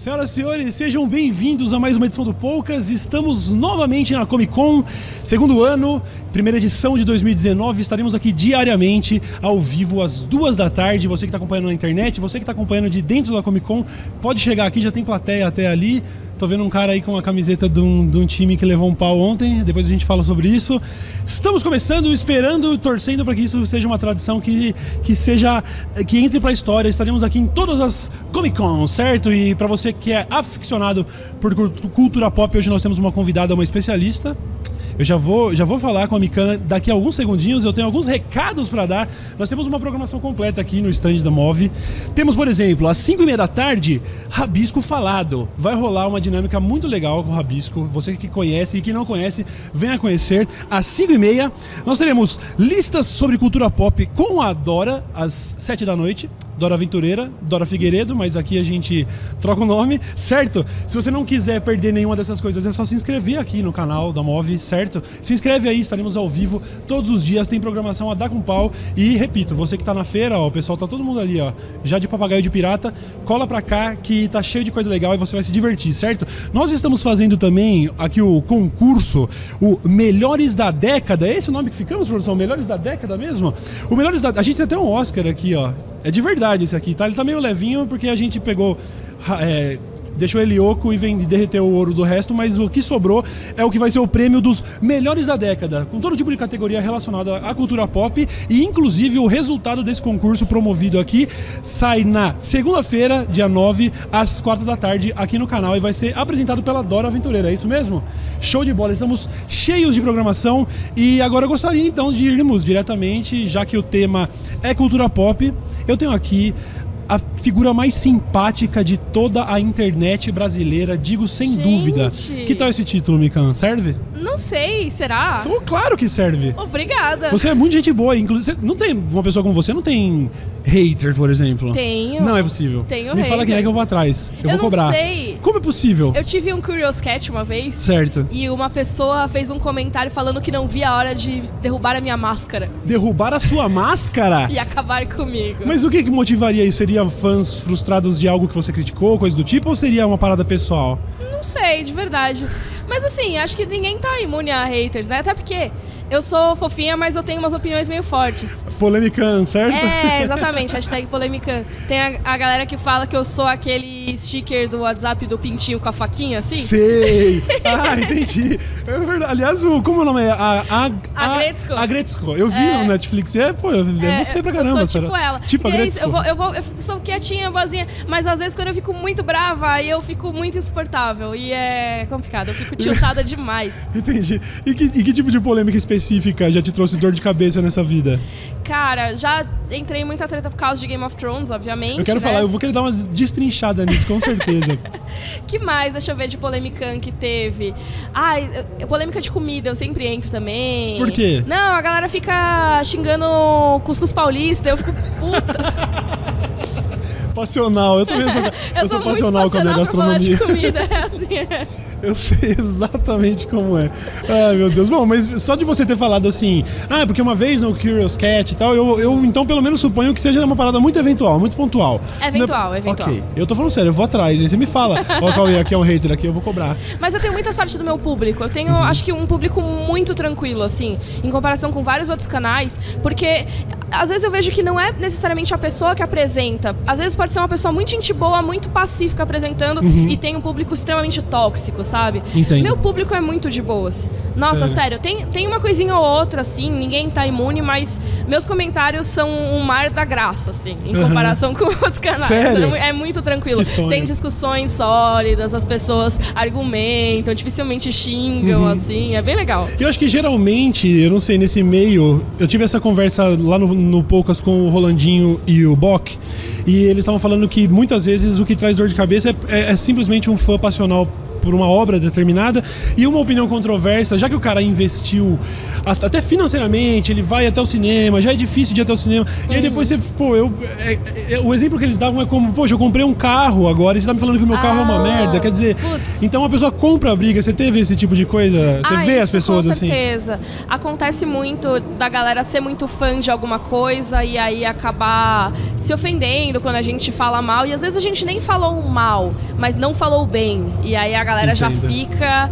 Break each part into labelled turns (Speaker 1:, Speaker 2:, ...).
Speaker 1: Senhoras e senhores, sejam bem-vindos a mais uma edição do Poucas. Estamos novamente na Comic Con, segundo ano, primeira edição de 2019. Estaremos aqui diariamente, ao vivo, às duas da tarde. Você que está acompanhando na internet, você que está acompanhando de dentro da Comic Con, pode chegar aqui, já tem plateia até ali. Tô vendo um cara aí com a camiseta de um, de um, time que levou um pau ontem. Depois a gente fala sobre isso. Estamos começando, esperando, torcendo para que isso seja uma tradição que, que seja que entre para a história. Estaremos aqui em todas as Comic Con, certo? E para você que é aficionado por cultura pop, hoje nós temos uma convidada, uma especialista. Eu já vou, já vou falar com a Mikan daqui a alguns segundinhos. Eu tenho alguns recados para dar. Nós temos uma programação completa aqui no stand da Move. Temos, por exemplo, às 5 e meia da tarde, Rabisco Falado. Vai rolar uma dinâmica muito legal com o Rabisco. Você que conhece e que não conhece, venha conhecer. Às 5 e meia, nós teremos listas sobre cultura pop com a Dora, às 7 da noite. Dora Aventureira, Dora Figueiredo, mas aqui a gente troca o nome, certo? Se você não quiser perder nenhuma dessas coisas, é só se inscrever aqui no canal da Move, certo? Se inscreve aí, estaremos ao vivo todos os dias, tem programação a dar com pau. E repito, você que tá na feira, ó, o pessoal tá todo mundo ali, ó, já de papagaio de pirata, cola pra cá que tá cheio de coisa legal e você vai se divertir, certo? Nós estamos fazendo também aqui o concurso, o Melhores da Década, é esse o nome que ficamos, produção? Melhores da Década mesmo? O Melhores da... A gente tem até um Oscar aqui, ó. É de verdade esse aqui, tá? Ele tá meio levinho porque a gente pegou. É, deixou ele oco e vem derreter o ouro do resto, mas o que sobrou é o que vai ser o prêmio dos melhores da década, com todo tipo de categoria relacionada à cultura pop e inclusive o resultado desse concurso promovido aqui sai na segunda-feira, dia 9, às 4 da tarde aqui no canal e vai ser apresentado pela Dora Aventureira, é isso mesmo? Show de bola, estamos cheios de programação e agora eu gostaria então de irmos diretamente, já que o tema é cultura pop, eu tenho aqui a figura mais simpática de toda a internet brasileira, digo sem
Speaker 2: Gente.
Speaker 1: dúvida. Que tal esse título, Mikan? Serve?
Speaker 2: Não sei, será?
Speaker 1: Sou claro que serve.
Speaker 2: Obrigada.
Speaker 1: Você é muito gente boa, inclusive. Não tem uma pessoa como você, não tem hater, por exemplo.
Speaker 2: Tenho.
Speaker 1: Não é possível.
Speaker 2: Tenho
Speaker 1: Me fala quem é que eu vou atrás. Eu,
Speaker 2: Eu
Speaker 1: vou cobrar.
Speaker 2: não sei.
Speaker 1: Como é possível?
Speaker 2: Eu tive um Curious Cat uma vez.
Speaker 1: Certo.
Speaker 2: E uma pessoa fez um comentário falando que não via a hora de derrubar a minha máscara
Speaker 1: Derrubar a sua máscara?
Speaker 2: e acabar comigo.
Speaker 1: Mas o que, que motivaria isso? Seria fãs frustrados de algo que você criticou, coisa do tipo, ou seria uma parada pessoal?
Speaker 2: Não sei, de verdade. Mas assim, acho que ninguém tá imune a haters, né? Até porque eu sou fofinha, mas eu tenho umas opiniões meio fortes.
Speaker 1: Polemican, certo?
Speaker 2: É, exatamente, hashtag polêmica. Tem a, a galera que fala que eu sou aquele sticker do WhatsApp do pintinho com a faquinha, assim.
Speaker 1: Sei! Ah, entendi. É verdade. Aliás, como é o nome? é? A, a,
Speaker 2: A Gretzko.
Speaker 1: A Gretzko. Eu vi
Speaker 2: É.
Speaker 1: no Netflix. É, pô, é, você pra caramba,
Speaker 2: Eu sou tipo ela.
Speaker 1: Tipo a
Speaker 2: E é isso,
Speaker 1: Gretzko.
Speaker 2: eu, vou, eu, vou, eu sou quietinha, boazinha, mas às vezes quando eu fico muito brava, aí eu fico muito insuportável. E é complicado, eu fico tiltada demais.
Speaker 1: Entendi. E que, e que tipo de polêmica específica já te trouxe dor de cabeça nessa vida?
Speaker 2: Cara, já entrei em muita treta por causa de Game of Thrones, obviamente.
Speaker 1: Eu quero
Speaker 2: né?
Speaker 1: falar, eu vou querer dar uma destrinchada nisso, com certeza.
Speaker 2: que mais? Deixa eu ver de polêmica que teve. Ai, eu- polêmica de comida, eu sempre entro também.
Speaker 1: Por quê?
Speaker 2: Não, a galera fica xingando cuscus paulista, eu fico puta.
Speaker 1: passional. Eu também sou, eu sou
Speaker 2: muito
Speaker 1: passional com a minha
Speaker 2: passional pra falar de
Speaker 1: gastronomia.
Speaker 2: comida, é assim. é.
Speaker 1: Eu sei exatamente como é. Ai, meu Deus. Bom, mas só de você ter falado assim, ah, porque uma vez no Curious Cat e tal, eu, eu então pelo menos suponho que seja uma parada muito eventual, muito pontual.
Speaker 2: Eventual,
Speaker 1: Não é-
Speaker 2: eventual.
Speaker 1: Ok, eu tô falando sério, eu vou atrás, aí você me fala, ó, Cauê, aqui é um hater, aqui eu vou cobrar.
Speaker 2: Mas eu tenho muita sorte do meu público. Eu tenho,
Speaker 1: Uhum.
Speaker 2: acho que, um público muito tranquilo, assim, em comparação com vários outros canais, porque às vezes eu vejo que não é necessariamente a pessoa que apresenta. Às vezes pode ser uma pessoa muito gente boa, muito pacífica apresentando e tem um público extremamente tóxico, sabe?
Speaker 1: Uhum. Entendo.
Speaker 2: Meu público é muito de boas. Nossa,
Speaker 1: Sério?
Speaker 2: sério, tem, tem uma coisinha ou outra, assim, ninguém tá imune, mas meus comentários são um mar da graça, assim, em
Speaker 1: Uhum.
Speaker 2: comparação com outros canais.
Speaker 1: Sério?
Speaker 2: É muito tranquilo. Tem discussões sólidas, as pessoas argumentam, dificilmente xingam,
Speaker 1: Uhum.
Speaker 2: assim, é bem legal.
Speaker 1: Eu acho que geralmente, eu não sei, nesse meio, eu tive essa conversa lá no, no Poucas com o Rolandinho e o Bock, e eles estavam falando que muitas vezes o que traz dor de cabeça é, é- é simplesmente um fã passional por uma obra determinada e uma opinião controversa, já que o cara investiu até financeiramente, ele vai até o cinema, já é difícil de ir até o cinema. E aí depois você, pô, eu. é- é- o exemplo que eles davam é como, poxa, eu comprei um carro agora e você tá me falando que o meu carro é uma
Speaker 2: Ah,
Speaker 1: merda. Quer dizer,
Speaker 2: putz.
Speaker 1: então a pessoa compra a briga. Você teve esse tipo de coisa? Você
Speaker 2: Ah,
Speaker 1: vê
Speaker 2: isso,
Speaker 1: as pessoas
Speaker 2: com
Speaker 1: assim?
Speaker 2: certeza. Acontece muito da galera ser muito fã de alguma coisa e aí acabar se ofendendo quando a gente fala mal. E às vezes a gente nem falou mal, mas não falou bem. E aí a galera já
Speaker 1: Entendo.
Speaker 2: fica.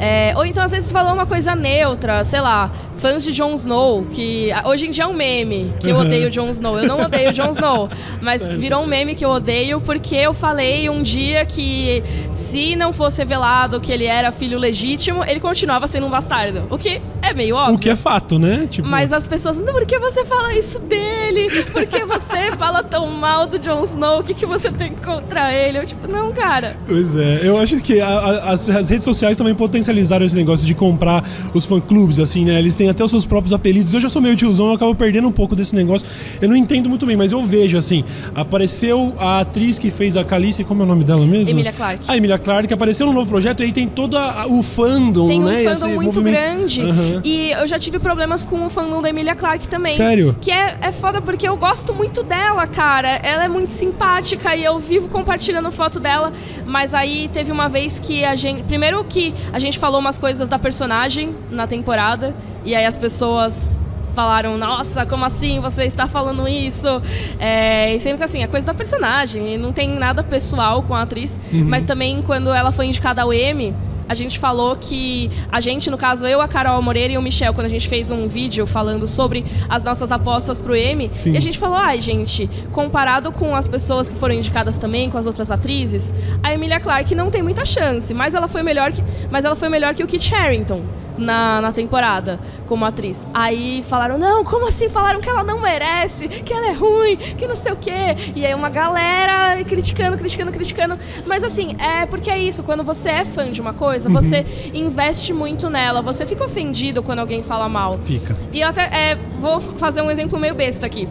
Speaker 2: É, ou então às vezes falou uma coisa neutra, sei lá, fãs de Jon Snow, que ah, hoje em dia é um meme que eu odeio Jon Snow. Eu não odeio Jon Snow, mas virou um meme que eu odeio porque eu falei um dia que se não fosse revelado que ele era filho legítimo, ele continuava sendo um bastardo. O que é meio óbvio.
Speaker 1: O que é fato, né? Tipo,
Speaker 2: Mas as pessoas, não, por que você fala isso dele? Por que você fala tão mal do Jon Snow? O que, que você tem contra ele? Eu, tipo, não, cara.
Speaker 1: Pois é, eu acho que a- a- as, as redes sociais também potencializaram esse negócio de comprar os fã-clubes, assim, né? Eles têm até os seus próprios apelidos. Eu já sou meio tiozão, eu acabo perdendo um pouco desse negócio. Eu não entendo muito bem, mas eu vejo, assim, apareceu a atriz que fez a Calice, como é o nome dela mesmo?
Speaker 2: Emilia Clarke.
Speaker 1: A Emilia Clarke apareceu no novo projeto e aí tem todo o fandom,
Speaker 2: Tem um
Speaker 1: né?
Speaker 2: fandom muito
Speaker 1: movimento-
Speaker 2: grande.
Speaker 1: Aham.
Speaker 2: E eu já tive problemas com o fandom da Emilia Clarke também.
Speaker 1: Sério?
Speaker 2: Que é, é foda porque eu gosto muito dela, cara. Ela é muito simpática e eu vivo compartilhando foto dela. Mas aí teve uma vez que a gente. Primeiro que a gente falou umas coisas da personagem na temporada. E aí as pessoas falaram, nossa, como assim você está falando isso? É, e sendo que assim, é coisa da personagem, e não tem nada pessoal com a atriz. Mas também quando ela foi indicada ao Emmy, a gente falou que a gente, no caso, eu, a Carol Moreira e o Michel, quando a gente fez um vídeo falando sobre as nossas apostas pro Emmy,
Speaker 1: Sim.
Speaker 2: e a gente falou, ai, gente, comparado com as pessoas que foram indicadas também, com as outras atrizes, a Emilia Clarke não tem muita chance, mas ela foi melhor que, mas ela foi melhor que o Kit Harington. Na, na temporada, como atriz. Aí falaram, não, como assim? Falaram que ela não merece, que ela é ruim, que não sei o quê. E aí uma galera criticando, criticando, criticando. Mas assim, é porque é isso, quando você é fã de uma coisa, você investe muito nela, você fica ofendido quando alguém fala mal.
Speaker 1: Fica.
Speaker 2: E eu até é, vou fazer um exemplo meio besta aqui.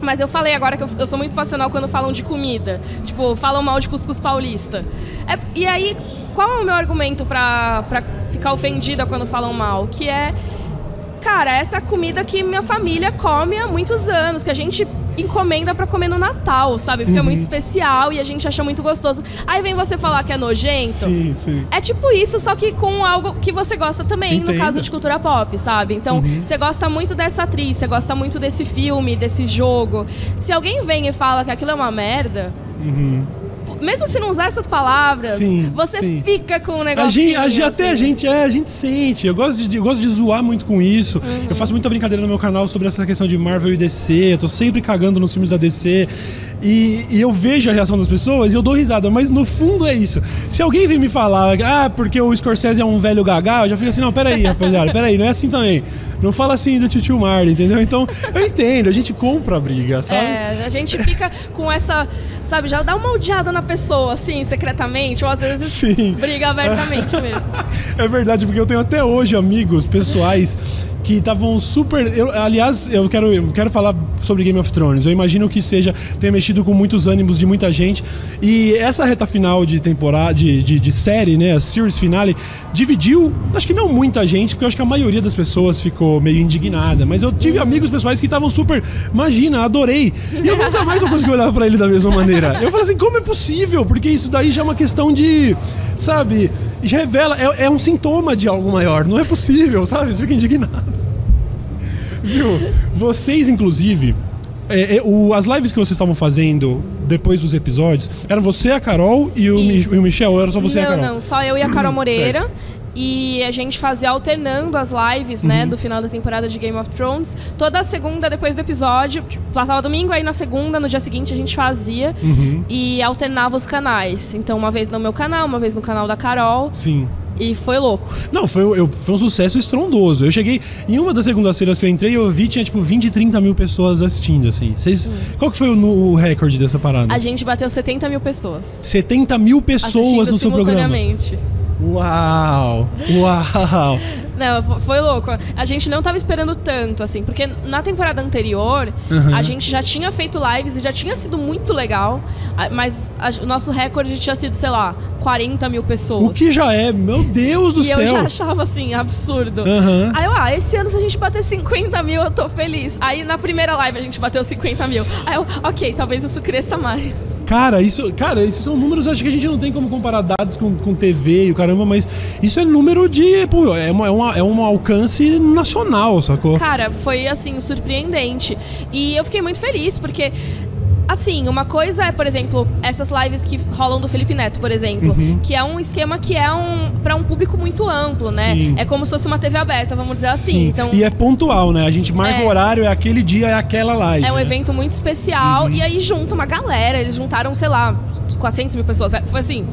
Speaker 2: Mas eu falei agora que eu, eu sou muito passional quando falam de comida. Tipo, falam mal de cuscuz paulista. É- e aí, qual é o meu argumento pra, pra ficar ofendida quando falam mal? Que é, cara, essa comida que minha família come há muitos anos, que a gente encomenda pra comer no Natal, sabe? Porque é muito especial e a gente acha muito gostoso. Aí vem você falar que é nojento.
Speaker 1: Sim, sim.
Speaker 2: É tipo isso, só que com algo que você gosta também,
Speaker 1: Entendo.
Speaker 2: no caso de cultura pop, sabe? Então,
Speaker 1: Uhum.
Speaker 2: você gosta muito dessa atriz, você gosta muito desse filme, desse jogo. Se alguém vem e fala que aquilo é uma merda, mesmo se não usar essas palavras.
Speaker 1: Sim,
Speaker 2: você
Speaker 1: sim.
Speaker 2: fica com um
Speaker 1: A
Speaker 2: negocinho.
Speaker 1: gente, a gente- até a
Speaker 2: assim.
Speaker 1: gente, é, a gente sente. Eu gosto de, eu gosto de zoar muito com isso.
Speaker 2: Uhum.
Speaker 1: Eu faço muita brincadeira no meu canal sobre essa questão de Marvel e DC. Eu tô sempre cagando nos filmes da DC. E, e eu vejo a reação das pessoas e eu dou risada, mas no fundo é isso. Se alguém vem me falar, ah, porque o Scorsese é um velho gaga, eu já fico assim, não, peraí, rapaziada, peraí, não é assim também. Não fala assim do Tio Marley, entendeu? Então, eu entendo, a gente compra a briga, sabe?
Speaker 2: É, a gente fica com essa, sabe, já dá uma odiada na pessoa, assim, secretamente, ou às vezes
Speaker 1: Sim.
Speaker 2: briga abertamente mesmo.
Speaker 1: É verdade, porque eu tenho até hoje amigos pessoais que estavam super. Eu, aliás, eu quero, eu quero falar sobre Game of Thrones. Eu imagino que seja tenha mexido com muitos ânimos de muita gente. E essa reta final de temporada, de, de, de série, né? A series finale, dividiu, acho que não muita gente, porque eu acho que a maioria das pessoas ficou meio indignada. Mas eu tive amigos pessoais que estavam super. Imagina, adorei. E eu nunca mais vou conseguir olhar pra ele da mesma maneira. Eu falei assim, como é possível? Porque isso daí já é uma questão de. Sabe? Revela, é, é um sintoma de algo maior. Não é possível, sabe? Você fica indignado. Viu? Vocês, inclusive, é, é, o- as lives que vocês estavam fazendo depois dos episódios, eram você, a Carol e o, Mi- e o Michel? Ou era só você e a
Speaker 2: não,
Speaker 1: Carol?
Speaker 2: não, só eu e a Carol Moreira. E a gente fazia alternando as lives, né,
Speaker 1: Uhum.
Speaker 2: do final da temporada de Game of Thrones. Toda segunda depois do episódio, tipo, passava domingo, aí na segunda, no dia seguinte a gente fazia
Speaker 1: Uhum.
Speaker 2: e alternava os canais. Então, uma vez no meu canal, uma vez no canal da Carol.
Speaker 1: Sim.
Speaker 2: E foi louco.
Speaker 1: Não, foi, eu- foi um sucesso estrondoso. Eu cheguei. Em uma das segundas-feiras que eu entrei, eu vi tinha tipo 20, 30 mil pessoas assistindo, assim. Vocês, Qual que foi o, o recorde dessa parada?
Speaker 2: A gente bateu 70 mil pessoas.
Speaker 1: 70 mil pessoas
Speaker 2: assistindo
Speaker 1: no seu programa.
Speaker 2: simultaneamente.
Speaker 1: Uau! Uau!
Speaker 2: Não, fo- foi louco. A gente não tava esperando tanto, assim, porque na temporada anterior,
Speaker 1: Uhum.
Speaker 2: a gente já tinha feito lives e já tinha sido muito legal, mas a- o nosso recorde tinha sido, sei lá, 40 mil pessoas.
Speaker 1: O que já é, meu Deus do
Speaker 2: E
Speaker 1: céu.
Speaker 2: eu já achava, assim, absurdo.
Speaker 1: Aham.
Speaker 2: Aí eu, ah, esse ano se a gente bater 50 mil, eu tô feliz. Aí na primeira live a gente bateu 50 mil. Aí eu, ok, talvez isso cresça mais.
Speaker 1: Cara, isso, cara, esses são números, acho que a gente não tem como comparar dados com, com TV e o caramba, mas isso é número de. Pô, é, uma, é, uma, é um alcance nacional, sacou?
Speaker 2: Cara, foi assim, surpreendente. E eu fiquei muito feliz, porque. Assim, uma coisa é, por exemplo, essas lives que rolam do Felipe Neto, por exemplo,
Speaker 1: Uhum.
Speaker 2: que é um esquema que é um para um público muito amplo, né?
Speaker 1: Sim.
Speaker 2: É como se fosse uma TV aberta, vamos dizer assim.
Speaker 1: Sim.
Speaker 2: Então,
Speaker 1: E é pontual, né? A gente marca
Speaker 2: É.
Speaker 1: o horário, é aquele dia, é aquela live.
Speaker 2: É um
Speaker 1: né?
Speaker 2: evento muito especial e aí junta uma galera. Eles juntaram, sei lá, 400 mil pessoas. É, Foi assim,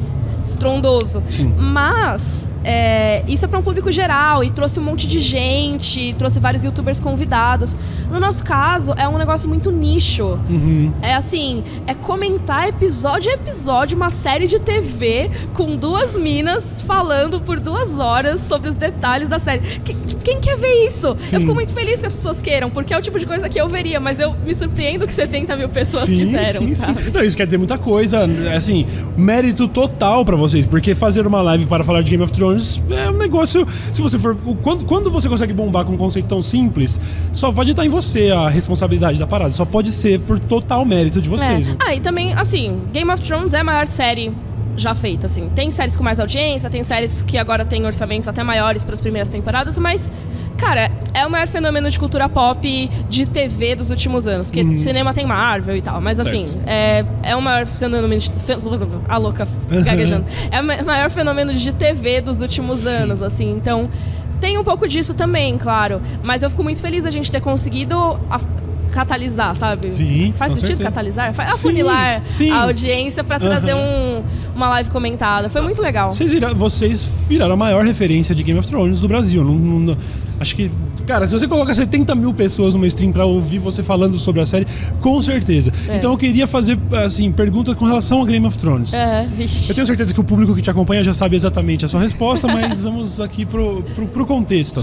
Speaker 2: estrondoso.
Speaker 1: Sim.
Speaker 2: Mas é, isso é para um público geral e trouxe um monte de gente, trouxe vários youtubers convidados. No nosso caso, é um negócio muito nicho.
Speaker 1: Uhum.
Speaker 2: É assim, é comentar episódio a episódio uma série de TV com duas minas falando por duas horas sobre os detalhes da série. Que- Quem quer ver isso?
Speaker 1: Sim.
Speaker 2: Eu fico muito feliz que as pessoas queiram, porque é o tipo de coisa que eu veria, mas eu me surpreendo que 70 mil pessoas
Speaker 1: Sim,
Speaker 2: quiseram,
Speaker 1: sim,
Speaker 2: sabe?
Speaker 1: Não, isso quer dizer muita coisa. Assim, mérito total pra vocês, porque fazer uma live para falar de Game of Thrones é um negócio. Se você for. Quando, quando você consegue bombar com um conceito tão simples, só pode estar em você a responsabilidade da parada. Só pode ser por total mérito de vocês.
Speaker 2: É.
Speaker 1: né?
Speaker 2: Ah, e também, assim, Game of Thrones é a maior série já feita, assim. Tem séries com mais audiência, tem séries que agora têm orçamentos até maiores para as primeiras temporadas, mas, cara, é o maior fenômeno de cultura pop de TV dos últimos anos. Porque cinema tem Marvel e tal, mas, assim,
Speaker 1: Uhum. Certo.
Speaker 2: é, é o maior fenômeno de... fe- A louca, gaguejando. É o ma- maior fenômeno de TV dos últimos
Speaker 1: Sim.
Speaker 2: anos, assim. Então, tem um pouco disso também, claro. Mas eu fico muito feliz da gente ter conseguido a- catalisar, sabe?
Speaker 1: Sim,
Speaker 2: Faz sentido
Speaker 1: certeza.
Speaker 2: catalisar? Faz
Speaker 1: Sim,
Speaker 2: afunilar
Speaker 1: sim.
Speaker 2: a audiência pra trazer um, uma live comentada. Foi muito legal.
Speaker 1: Vocês, vira- vocês viraram a maior referência de Game of Thrones do Brasil. Não- não- acho que. Cara, se você coloca 70 mil pessoas numa stream pra ouvir você falando sobre a série, com certeza.
Speaker 2: É.
Speaker 1: Então eu queria fazer, assim, perguntas com relação a Game of Thrones.
Speaker 2: É, vixe.
Speaker 1: Eu tenho certeza que o público que te acompanha já sabe exatamente a sua resposta, mas vamos aqui pro, pro, pro contexto.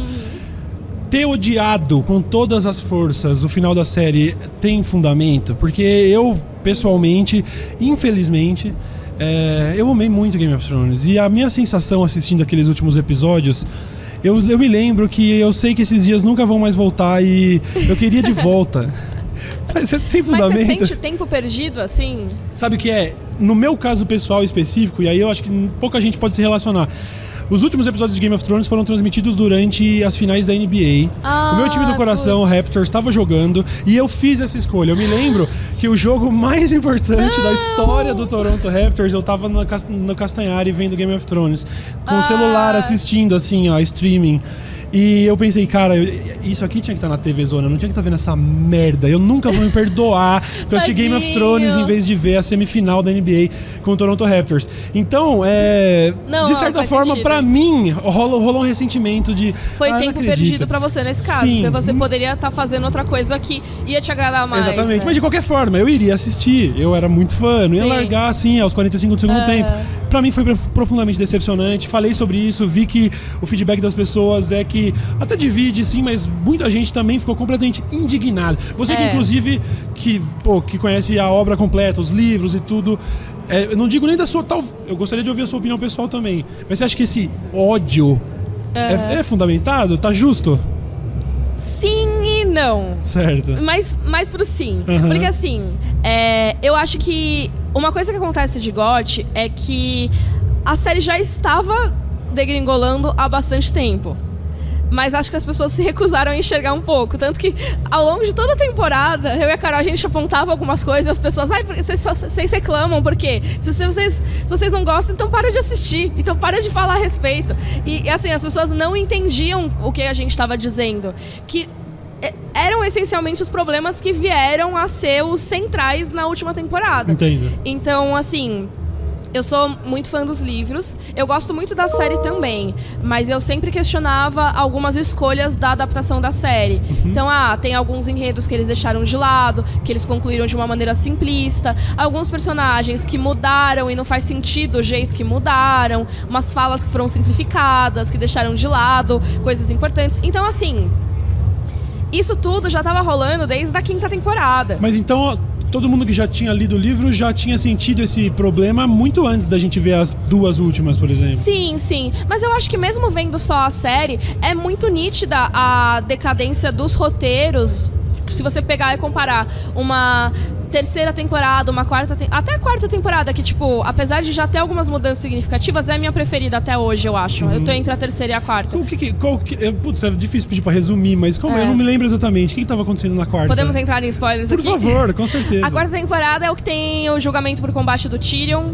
Speaker 1: Ter odiado com todas as forças o final da série tem fundamento? Porque eu, pessoalmente, infelizmente, é, eu amei muito Game of Thrones. E a minha sensação assistindo aqueles últimos episódios. Eu, eu me lembro que eu sei que esses dias nunca vão mais voltar e eu queria de volta. Você tem
Speaker 2: Mas você
Speaker 1: fundamento?
Speaker 2: sente tempo perdido, assim?
Speaker 1: Sabe o que é? No meu caso pessoal específico, e aí eu acho que pouca gente pode se relacionar. Os últimos episódios de Game of Thrones foram transmitidos durante as finais da NBA.
Speaker 2: Ah,
Speaker 1: o meu time do coração, o
Speaker 2: putz.
Speaker 1: Raptors, estava jogando e eu fiz essa escolha. Eu me lembro que o jogo mais importante da história do Toronto Raptors, eu tava no, no Castanhari vendo Game of Thrones, com o
Speaker 2: Ah.
Speaker 1: celular assistindo, assim, ó, streaming. E eu pensei, cara, isso aqui tinha que estar na TV Zona, não tinha que estar vendo essa merda. Eu nunca vou me perdoar por eu assistir Game of. Thrones em vez de ver a semifinal da NBA com o Toronto Raptors. Então, é,
Speaker 2: Não,
Speaker 1: de certa forma, pra mim, rolou, rolou um ressentimento de.
Speaker 2: Foi
Speaker 1: ah,
Speaker 2: tempo perdido pra você nesse caso.
Speaker 1: Sim.
Speaker 2: Porque você poderia estar fazendo outra coisa que ia te agradar mais.
Speaker 1: Exatamente,
Speaker 2: né?
Speaker 1: mas de qualquer forma, eu iria assistir. Eu era muito fã, não ia largar assim aos 45 do segundo
Speaker 2: É.
Speaker 1: tempo. Pra mim foi prof- profundamente decepcionante. Falei sobre isso, vi que o feedback das pessoas é que até divide sim, mas muita gente também ficou completamente indignada. Você que
Speaker 2: É.
Speaker 1: inclusive que, pô, que conhece a obra completa, os livros e tudo, é, eu não digo nem da sua tal, eu gostaria de ouvir a sua opinião pessoal também. Mas você acha que esse ódio é, é fundamentado? Tá justo?
Speaker 2: Sim e não.
Speaker 1: Certo.
Speaker 2: mais, mais pro sim.
Speaker 1: Aham.
Speaker 2: Porque assim, é, eu acho que uma coisa que acontece de GOT é que a série já estava degringolando há bastante tempo. Mas acho que as pessoas se recusaram a enxergar um pouco. Tanto que ao longo de toda a temporada, eu e a Carol, a gente apontava algumas coisas e as pessoas, ai, vocês, vocês reclamam, porque se vocês, se vocês não gostam, então para de assistir. Então para de falar a respeito. E assim, as pessoas não entendiam o que a gente estava dizendo. Que é, eram essencialmente os problemas que vieram a ser os centrais na última temporada.
Speaker 1: Entendo.
Speaker 2: Então, assim, eu sou muito fã dos livros, eu gosto muito da série também, mas eu sempre questionava algumas escolhas da adaptação da série. Uhum. Então, ah, tem alguns enredos que eles deixaram de lado, que eles concluíram de uma maneira simplista, alguns personagens que mudaram e não faz sentido o jeito que mudaram, umas falas que foram simplificadas, que deixaram de lado coisas importantes. Então, assim, isso tudo já estava rolando desde a quinta temporada.
Speaker 1: Mas então todo mundo que já tinha lido o livro já tinha sentido esse problema muito antes da gente ver as duas últimas, por exemplo.
Speaker 2: Sim, sim. Mas eu acho que mesmo vendo só a série, é muito nítida a decadência dos roteiros. Se você pegar e comparar uma terceira temporada, uma quarta te... até a quarta temporada, que, tipo, apesar de já ter algumas mudanças significativas, é a minha preferida até hoje, eu acho. Uhum. Eu tô entre a terceira e a quarta.
Speaker 1: O que, que, qual que, é, putz, é difícil pedir pra resumir, mas como é. eu não me lembro exatamente. O que, que tava acontecendo na quarta?
Speaker 2: Podemos entrar em spoilers
Speaker 1: por
Speaker 2: aqui?
Speaker 1: Por favor, com certeza.
Speaker 2: A quarta temporada é o que tem o julgamento por combate do Tyrion.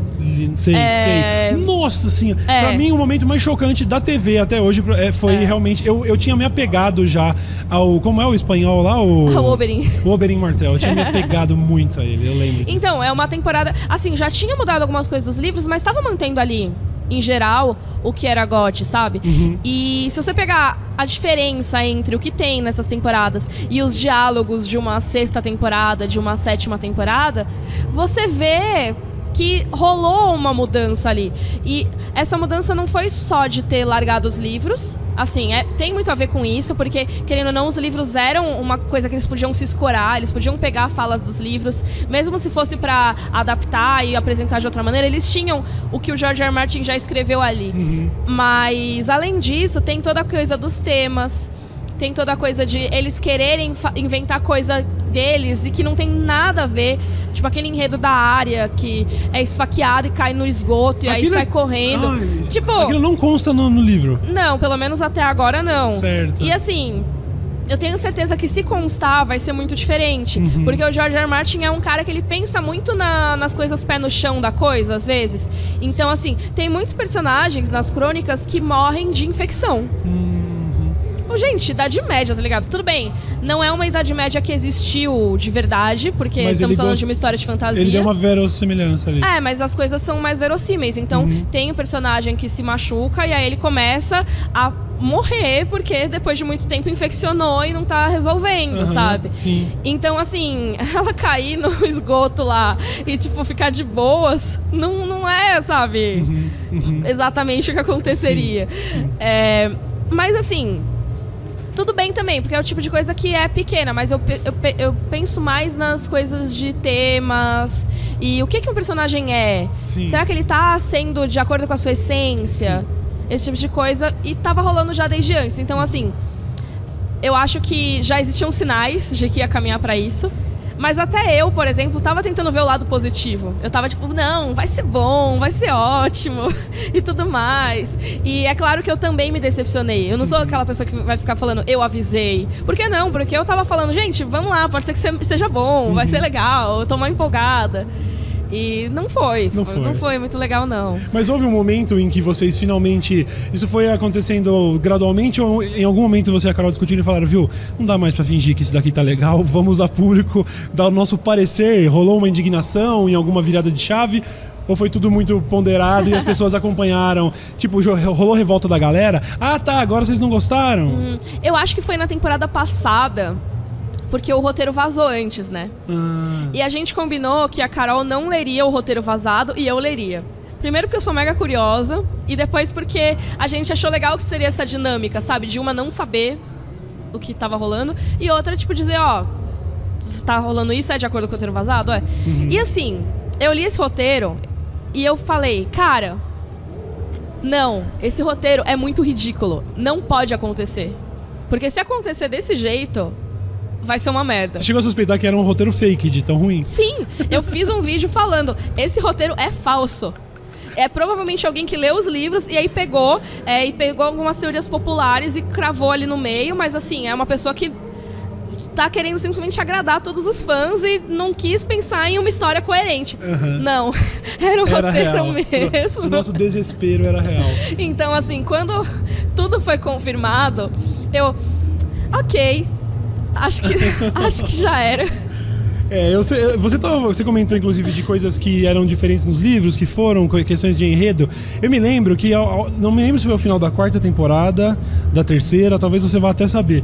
Speaker 1: Sei, é... sei. Nossa senhora. É. Pra mim, o momento mais chocante da TV até hoje é, foi é. realmente. Eu, eu tinha me apegado já ao. Como é o espanhol lá? O,
Speaker 2: o Oberyn.
Speaker 1: O Oberyn Martel. Eu tinha me apegado muito a ele, eu lembro.
Speaker 2: Então, é uma temporada. Assim, já tinha mudado algumas coisas dos livros, mas estava mantendo ali, em geral, o que era GOT, sabe? Uhum. E se você pegar a diferença entre o que tem nessas temporadas e os diálogos de uma sexta temporada, de uma sétima temporada, você vê que rolou uma mudança ali. E essa mudança não foi só de ter largado os livros. Assim, é, tem muito a ver com isso, porque, querendo ou não, os livros eram uma coisa que eles podiam se escorar, eles podiam pegar falas dos livros, mesmo se fosse para adaptar e apresentar de outra maneira, eles tinham o que o George R. R. Martin já escreveu ali. Uhum. Mas, além disso, tem toda a coisa dos temas tem toda a coisa de eles quererem inventar coisa deles e que não tem nada a ver. Tipo aquele enredo da área que é esfaqueado e cai no esgoto e aquilo aí sai é... correndo. Ai, tipo.
Speaker 1: Aquilo não consta no, no, livro.
Speaker 2: Não, pelo menos até agora não.
Speaker 1: Certo.
Speaker 2: E assim. Eu tenho certeza que se constar vai ser muito diferente. Uhum. Porque o George R. R. Martin é um cara que ele pensa muito na, nas coisas pé no chão da coisa, às vezes. Então, assim, tem muitos personagens nas crônicas que morrem de infecção. Hum gente, Idade Média, tá ligado? Tudo bem, não é uma Idade Média que existiu de verdade, porque mas estamos falando gosta... de uma história de fantasia.
Speaker 1: Ele deu uma verossimilhança ali.
Speaker 2: É, mas as coisas são mais verossímeis. Então, uhum. tem um personagem que se machuca e aí ele começa a morrer porque depois de muito tempo infeccionou e não tá resolvendo, uhum, sabe?
Speaker 1: Sim.
Speaker 2: Então, assim, ela cair no esgoto lá e, tipo, ficar de boas, não, não é, sabe? Uhum, uhum. Exatamente o que aconteceria. Sim, sim. É, mas, assim, tudo bem também, porque é o tipo de coisa que é pequena, mas eu, eu, eu penso mais nas coisas de temas e o que, que um personagem é.
Speaker 1: Sim.
Speaker 2: Será que ele tá sendo de acordo com a sua essência? Sim. Esse tipo de coisa. E tava rolando já desde antes. Então, assim, eu acho que já existiam sinais de que ia caminhar para isso. Mas até eu, por exemplo, tava tentando ver o lado positivo. Eu tava tipo, não, vai ser bom, vai ser ótimo e tudo mais. E é claro que eu também me decepcionei. Eu não sou aquela pessoa que vai ficar falando, eu avisei. Por que não? Porque eu tava falando, gente, vamos lá, pode ser que seja bom, vai ser legal, eu tô mal empolgada. E não foi, não foi. Não foi muito legal, não.
Speaker 1: Mas houve um momento em que vocês finalmente. Isso foi acontecendo gradualmente ou em algum momento você e a Carol discutindo e falaram, viu, não dá mais para fingir que isso daqui tá legal, vamos a público dar o nosso parecer. Rolou uma indignação em alguma virada de chave? Ou foi tudo muito ponderado e as pessoas acompanharam? Tipo, rolou revolta da galera? Ah, tá, agora vocês não gostaram? Hum,
Speaker 2: eu acho que foi na temporada passada porque o roteiro vazou antes, né?
Speaker 1: Ah.
Speaker 2: E a gente combinou que a Carol não leria o roteiro vazado e eu leria. Primeiro porque eu sou mega curiosa e depois porque a gente achou legal que seria essa dinâmica, sabe? De uma não saber o que tava rolando e outra, tipo, dizer, ó, tá rolando isso, é de acordo com o roteiro vazado? É. Uhum. E assim, eu li esse roteiro e eu falei, cara, não, esse roteiro é muito ridículo. Não pode acontecer. Porque se acontecer desse jeito, vai ser uma merda.
Speaker 1: Você chegou a suspeitar que era um roteiro fake de tão ruim?
Speaker 2: Sim, eu fiz um vídeo falando: esse roteiro é falso é provavelmente alguém que leu os livros e aí pegou é, e pegou algumas teorias populares e cravou ali no meio, mas assim, é uma pessoa que tá querendo simplesmente agradar todos os fãs e não quis pensar em uma história coerente.
Speaker 1: Uhum.
Speaker 2: Não, era um era roteiro real. mesmo.
Speaker 1: O nosso desespero era real.
Speaker 2: Então, assim, quando tudo foi confirmado, eu. Ok, acho que, acho que já era.
Speaker 1: É, eu você, você comentou, inclusive, de coisas que eram diferentes nos livros, que foram questões de enredo. Eu me lembro que, não me lembro se foi o final da quarta temporada, da terceira, talvez você vá até saber.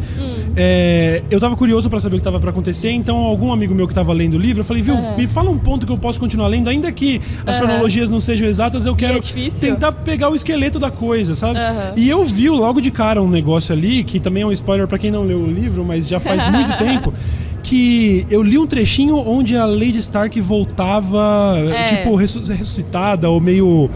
Speaker 1: É, eu tava curioso pra saber o que tava pra acontecer, então algum amigo meu que tava lendo o livro, eu falei, viu, me fala um ponto que eu posso continuar lendo, ainda que as
Speaker 2: Aham.
Speaker 1: cronologias não sejam exatas, eu quero
Speaker 2: é
Speaker 1: tentar pegar o esqueleto da coisa, sabe?
Speaker 2: Aham.
Speaker 1: E eu vi logo de cara um negócio ali, que também é um spoiler pra quem não leu o livro, mas já faz muito tempo, que eu li um trechinho onde a Lady Stark voltava,
Speaker 2: É.
Speaker 1: tipo, ressu- ressuscitada ou meio.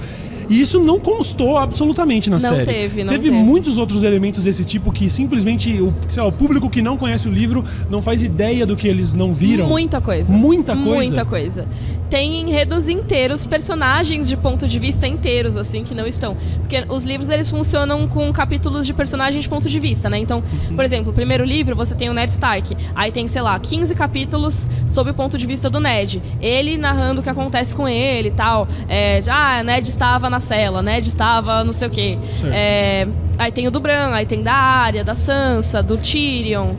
Speaker 1: E isso não constou absolutamente na
Speaker 2: Não
Speaker 1: série.
Speaker 2: teve, não
Speaker 1: teve
Speaker 2: teve.
Speaker 1: muitos outros elementos desse tipo que simplesmente o, lá, o público que não conhece o livro não faz ideia do que eles não viram.
Speaker 2: Muita coisa.
Speaker 1: Muita coisa?
Speaker 2: Muita coisa. Tem enredos inteiros, personagens de ponto de vista inteiros, assim, que não estão. Porque os livros, eles funcionam com capítulos de personagens de ponto de vista, né? Então, por exemplo, o primeiro livro, você tem o Ned Stark. Aí tem, sei lá, 15 capítulos sob o ponto de vista do Ned. Ele narrando o que acontece com ele e tal. É, ah, Ned estava na cela, Ned estava não sei o quê. É, aí tem o do Bran, aí tem da Arya, da Sansa, do Tyrion.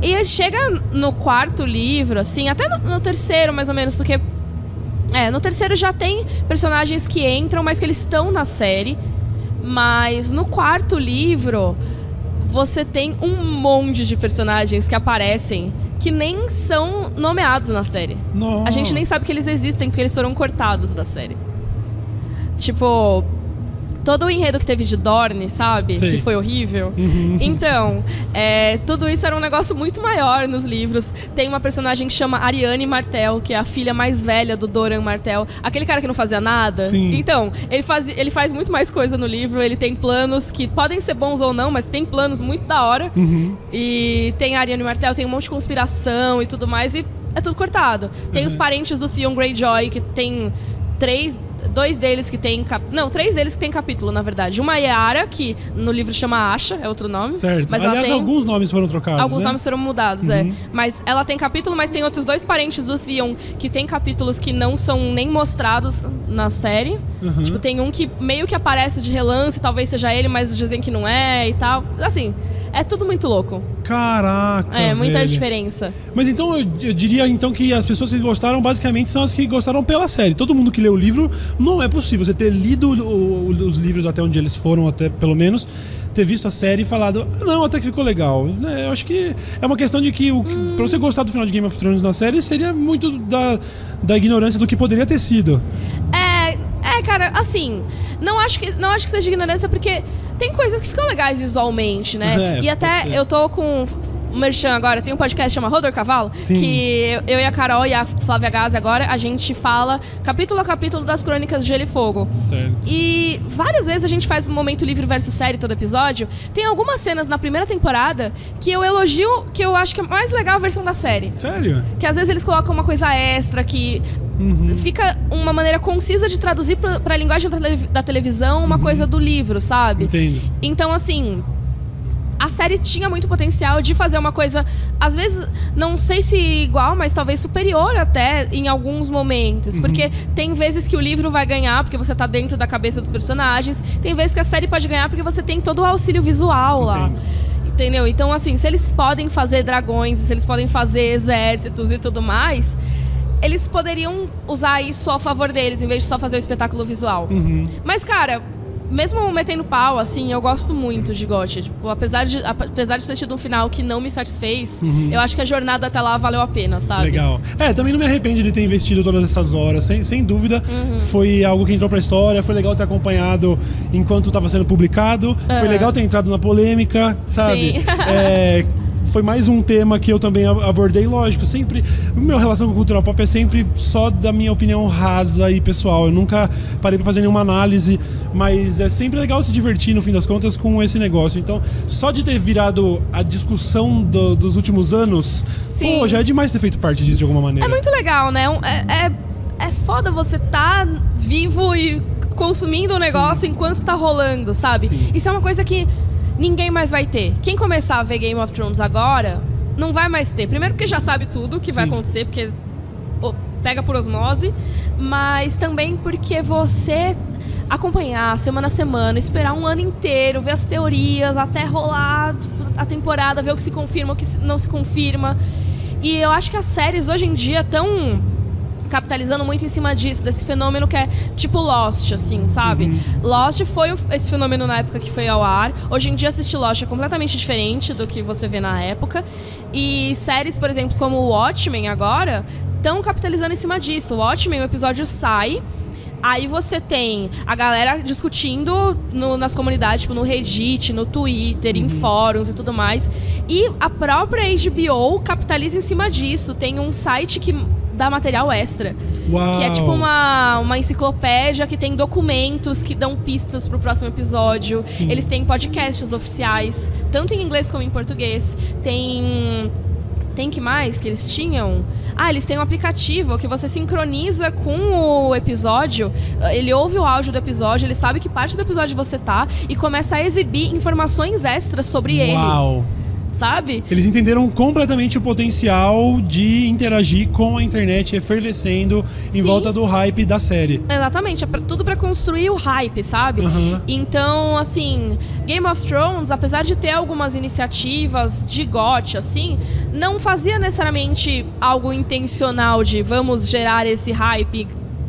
Speaker 2: E chega no quarto livro, assim, até no, no terceiro, mais ou menos, porque. É, no terceiro já tem personagens que entram, mas que eles estão na série. Mas no quarto livro, você tem um monte de personagens que aparecem que nem são nomeados na série.
Speaker 1: Nossa.
Speaker 2: A gente nem sabe que eles existem, porque eles foram cortados da série. Tipo, todo o enredo que teve de Dorne, sabe?
Speaker 1: Sei.
Speaker 2: Que foi horrível.
Speaker 1: Uhum.
Speaker 2: Então, é, tudo isso era um negócio muito maior nos livros. Tem uma personagem que chama Ariane Martel, que é a filha mais velha do Doran Martel. Aquele cara que não fazia nada.
Speaker 1: Sim.
Speaker 2: Então, ele faz, ele faz muito mais coisa no livro. Ele tem planos que podem ser bons ou não, mas tem planos muito da hora.
Speaker 1: Uhum.
Speaker 2: E tem a Ariane Martel, tem um monte de conspiração e tudo mais, e é tudo cortado. Tem
Speaker 1: Uhum.
Speaker 2: os parentes do Theon Greyjoy, que tem três. Dois deles que tem. Cap... Não, três deles que tem capítulo, na verdade. Uma é Yara, que no livro chama Asha, é outro nome.
Speaker 1: Certo.
Speaker 2: Mas
Speaker 1: Aliás,
Speaker 2: tem...
Speaker 1: alguns nomes foram trocados.
Speaker 2: Alguns
Speaker 1: né?
Speaker 2: nomes foram mudados, é. Mas ela tem capítulo, mas tem outros dois parentes do Theon que tem capítulos que não são nem mostrados na série.
Speaker 1: Uhum.
Speaker 2: Tipo, tem um que meio que aparece de relance, talvez seja ele, mas dizem que não é e tal. Assim, é tudo muito louco.
Speaker 1: Caraca.
Speaker 2: É, muita
Speaker 1: velho.
Speaker 2: diferença.
Speaker 1: Mas então eu, eu diria então que as pessoas que gostaram basicamente são as que gostaram pela série. Todo mundo que leu o livro, não é possível você ter lido o- o- os livros até onde eles foram, até pelo menos, ter visto a série e falado, "Ah, não, até que ficou legal. Né, Eu acho que é uma questão de que o,
Speaker 2: Hum.
Speaker 1: pra você gostar do final de Game of Thrones na série seria muito da, da ignorância do que poderia ter sido.
Speaker 2: É, é, cara, assim, não acho que não acho que seja ignorância porque tem coisas que ficam legais visualmente, né?
Speaker 1: É,
Speaker 2: e até eu tô com um merchan agora, tem um podcast que chama Rodor Cavalo,
Speaker 1: Sim.
Speaker 2: que eu e a Carol e a Flávia Gazi agora, a gente fala capítulo a capítulo das crônicas de Gelo e Fogo.
Speaker 1: Certo.
Speaker 2: E várias vezes a gente faz um momento livre versus série todo episódio. Tem algumas cenas na primeira temporada que eu elogio, que eu acho que é mais legal a versão da série.
Speaker 1: Sério?
Speaker 2: Que às vezes eles colocam uma coisa extra que fica uma maneira concisa de traduzir pra, pra linguagem da, tele- da televisão uma coisa do livro, sabe?
Speaker 1: Entendo.
Speaker 2: Então, assim. A série tinha muito potencial de fazer uma coisa, às vezes, não sei se igual, mas talvez superior até em alguns momentos. Porque tem vezes que o livro vai ganhar porque você tá dentro da cabeça dos personagens. Tem vezes que a série pode ganhar porque você tem todo o auxílio visual lá.
Speaker 1: Entendo.
Speaker 2: Entendeu? Então, assim, se eles podem fazer dragões, se eles podem fazer exércitos e tudo mais, eles poderiam usar isso a favor deles, em vez de só fazer o espetáculo visual.
Speaker 1: Uhum.
Speaker 2: Mas, cara, mesmo metendo pau, assim, eu gosto muito de GOT. Tipo, apesar de, apesar de ter tido um final que não me satisfez, eu acho que a jornada até lá valeu a pena, sabe?
Speaker 1: Legal. É, também não me arrependo de ter investido todas essas horas, sem, sem dúvida.
Speaker 2: Uhum.
Speaker 1: Foi algo que entrou pra história, foi legal ter acompanhado enquanto estava sendo publicado, foi
Speaker 2: Aham.
Speaker 1: legal ter entrado na polêmica, sabe?
Speaker 2: Sim.
Speaker 1: É, foi mais um tema que eu também abordei, lógico, sempre. Minha relação com cultura pop é sempre só da minha opinião rasa e pessoal. Eu nunca parei pra fazer nenhuma análise, mas é sempre legal se divertir, no fim das contas, com esse negócio. Então, só de ter virado a discussão do- dos últimos anos,
Speaker 2: Sim.
Speaker 1: pô, já é demais ter feito parte disso de alguma maneira.
Speaker 2: É muito legal, né? É, é, é foda você tá vivo e consumindo o negócio enquanto tá rolando, sabe?
Speaker 1: Sim.
Speaker 2: Isso é uma coisa que ninguém mais vai ter. Quem começar a ver Game of Thrones agora, não vai mais ter. Primeiro porque já sabe tudo que vai
Speaker 1: Sim.
Speaker 2: acontecer, porque pega por osmose, mas também porque você acompanhar semana a semana, esperar um ano inteiro, ver as teorias, até rolar a temporada, ver o que se confirma, o que não se confirma. E eu acho que as séries hoje em dia estão capitalizando muito em cima disso, desse fenômeno que é tipo Lost, assim, sabe?
Speaker 1: Uhum.
Speaker 2: Lost foi esse fenômeno na época que foi ao ar. Hoje em dia assistir Lost é completamente diferente do que você vê na época. E séries, por exemplo, como o Watchmen agora, estão capitalizando em cima disso. O Watchmen, o episódio sai. Aí você tem a galera discutindo no- nas comunidades, tipo no Reddit, no Twitter, em fóruns e tudo mais. E a própria HBO capitaliza em cima disso. Tem um site que dá material extra.
Speaker 1: Uau.
Speaker 2: Que é tipo uma, uma enciclopédia que tem documentos que dão pistas pro próximo episódio.
Speaker 1: Sim.
Speaker 2: Eles têm podcasts oficiais, tanto em inglês como em português. Tem. Tem que mais que eles tinham? Ah, eles têm um aplicativo que você sincroniza com o episódio. Ele ouve o áudio do episódio, ele sabe que parte do episódio você tá e começa a exibir informações extras sobre ele,
Speaker 1: Uau.
Speaker 2: Sabe?
Speaker 1: Eles entenderam completamente o potencial de interagir com a internet efervescendo em
Speaker 2: Sim.
Speaker 1: volta do hype da série.
Speaker 2: Exatamente, é pra- tudo pra construir o hype, sabe?
Speaker 1: Aham.
Speaker 2: Então, assim, Game of Thrones, apesar de ter algumas iniciativas de GOT, assim, não fazia necessariamente algo intencional de vamos gerar esse hype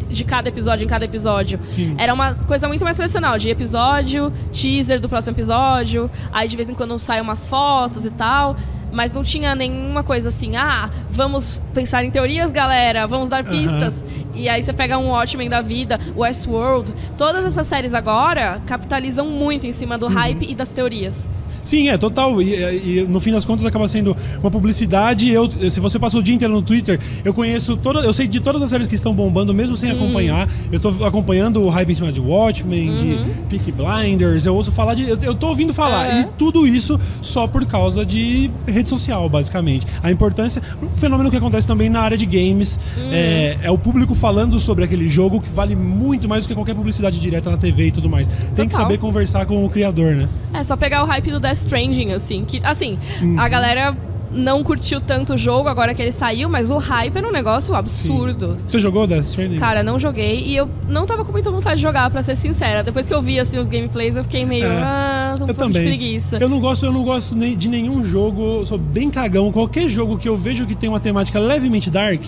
Speaker 2: de cada episódio em cada episódio.
Speaker 1: Sim.
Speaker 2: Era uma coisa muito mais tradicional, de episódio, teaser do próximo episódio, aí de vez em quando saem umas fotos e tal. Mas não tinha nenhuma coisa assim, ah, vamos pensar em teorias, galera, vamos dar pistas. E aí você pega um Watchmen da vida, Westworld, todas essas séries agora capitalizam muito em cima do
Speaker 1: Uhum.
Speaker 2: hype e das teorias.
Speaker 1: Sim, é total. E, e no fim das contas acaba sendo uma publicidade. Eu, se você passou o dia inteiro no Twitter, eu conheço toda, eu sei de todas as séries que estão bombando, mesmo sem acompanhar. Eu estou acompanhando o hype em cima de Watchmen, de Peaky Blinders. Eu ouço falar de, eu, eu tô ouvindo falar
Speaker 2: Aham.
Speaker 1: e tudo isso só por causa de rede social, basicamente. A importância, um fenômeno que acontece também na área de games, é, é o público falando sobre aquele jogo que vale muito mais do que qualquer publicidade direta na TV e tudo mais. Tem que saber conversar com o criador, né?
Speaker 2: É só pegar o hype do Death Stranding, assim, que, assim,
Speaker 1: Uhum.
Speaker 2: a galera não curtiu tanto o jogo agora que ele saiu, mas o hype era um negócio absurdo.
Speaker 1: Você jogou Death Stranding?
Speaker 2: Cara, não joguei e eu não tava com muita vontade de jogar, pra ser sincera. Depois que eu vi assim os gameplays, eu fiquei meio,
Speaker 1: É.
Speaker 2: ah, um
Speaker 1: Eu
Speaker 2: pouco de
Speaker 1: também.
Speaker 2: preguiça.
Speaker 1: Eu não gosto, eu não gosto nem de nenhum jogo, sou bem cagão. Qualquer jogo que eu vejo que tem uma temática levemente dark,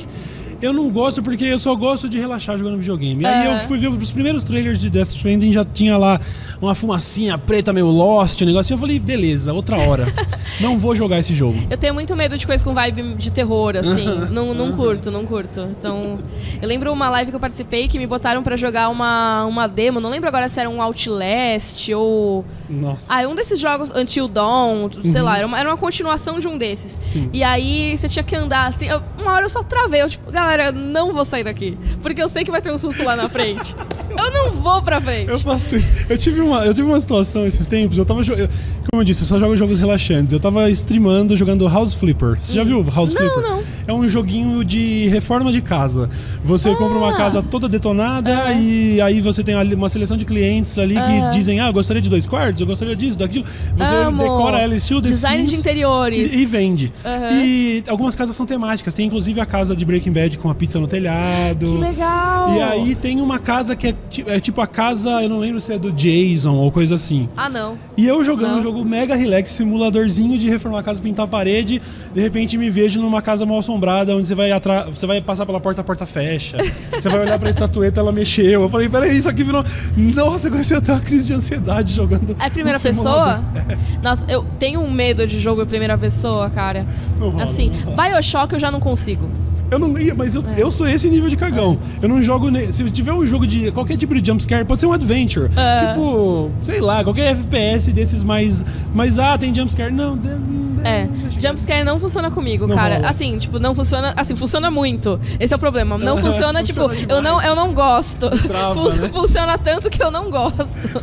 Speaker 1: eu não gosto porque eu só gosto de relaxar jogando videogame. Aí
Speaker 2: É.
Speaker 1: eu fui ver os primeiros trailers de Death Stranding, já tinha lá uma fumacinha preta meio Lost, um negócio. Eu falei, beleza, outra hora. não vou jogar esse jogo.
Speaker 2: Eu tenho muito medo de coisa com vibe de terror, assim. não, não curto, não curto. Então, eu lembro uma live que eu participei que me botaram pra jogar uma, uma demo. Não lembro agora se era um Outlast ou.
Speaker 1: Nossa.
Speaker 2: Ah, é um desses jogos Until Dawn, sei lá, era uma, era uma continuação de um desses.
Speaker 1: Sim.
Speaker 2: E aí você tinha que andar assim. eu- uma hora eu só travei. Eu, tipo, galera, eu não vou sair daqui. Porque eu sei que vai ter um susto lá na frente. eu não vou pra frente.
Speaker 1: Eu faço isso. Eu tive uma, eu tive uma situação esses tempos. Eu tava jogando. Como eu disse, eu só jogo jogos relaxantes. Eu tava streamando jogando House Flipper. Você já viu House
Speaker 2: Não,
Speaker 1: Flipper?
Speaker 2: não.
Speaker 1: É um joguinho de reforma de casa. Você compra uma casa toda detonada
Speaker 2: Ah.
Speaker 1: e aí você tem uma seleção de clientes ali que
Speaker 2: Ah.
Speaker 1: dizem: Ah, eu gostaria de dois quartos, eu gostaria disso, daquilo. Você
Speaker 2: Amo.
Speaker 1: decora ela estilo The
Speaker 2: Design de
Speaker 1: Sims
Speaker 2: interiores.
Speaker 1: E, e vende.
Speaker 2: Aham.
Speaker 1: E algumas casas são temáticas. Tem inclusive a casa de Breaking Bad com a pizza no telhado.
Speaker 2: Que legal!
Speaker 1: E aí tem uma casa que é, é tipo a casa, eu não lembro se é do Jason ou coisa assim.
Speaker 2: Ah, não.
Speaker 1: E eu jogando
Speaker 2: Não.
Speaker 1: um jogo mega relax, simuladorzinho de reformar a casa, pintar a parede, de repente me vejo numa casa mal assombrada, onde você vai atra... você vai passar pela porta, a porta fecha. você vai olhar pra estatueta, ela mexeu. Eu falei, peraí, isso aqui virou. Nossa, eu comecei a ter uma crise de ansiedade jogando.
Speaker 2: É primeira
Speaker 1: no simulador.
Speaker 2: pessoa? Nossa, eu tenho um medo de jogo em primeira pessoa, cara.
Speaker 1: Não rola,
Speaker 2: assim,
Speaker 1: não rola.
Speaker 2: Bioshock eu já não consigo.
Speaker 1: Eu não ia, mas eu, eu sou esse nível de cagão. Eu não jogo. ne- Se tiver um jogo de qualquer tipo de jumpscare, pode ser um adventure.
Speaker 2: É.
Speaker 1: Tipo, sei lá, qualquer FPS desses mais. Mas ah, tem jumpscare. Não, de- de-
Speaker 2: É, jumpscare não funciona comigo,
Speaker 1: Não
Speaker 2: cara.
Speaker 1: rola.
Speaker 2: Assim, tipo, não funciona. Assim, funciona muito. Esse é o problema. Não funciona, tipo,
Speaker 1: Funciona
Speaker 2: eu não, eu não gosto.
Speaker 1: Trava, né?
Speaker 2: Funciona tanto que eu não gosto.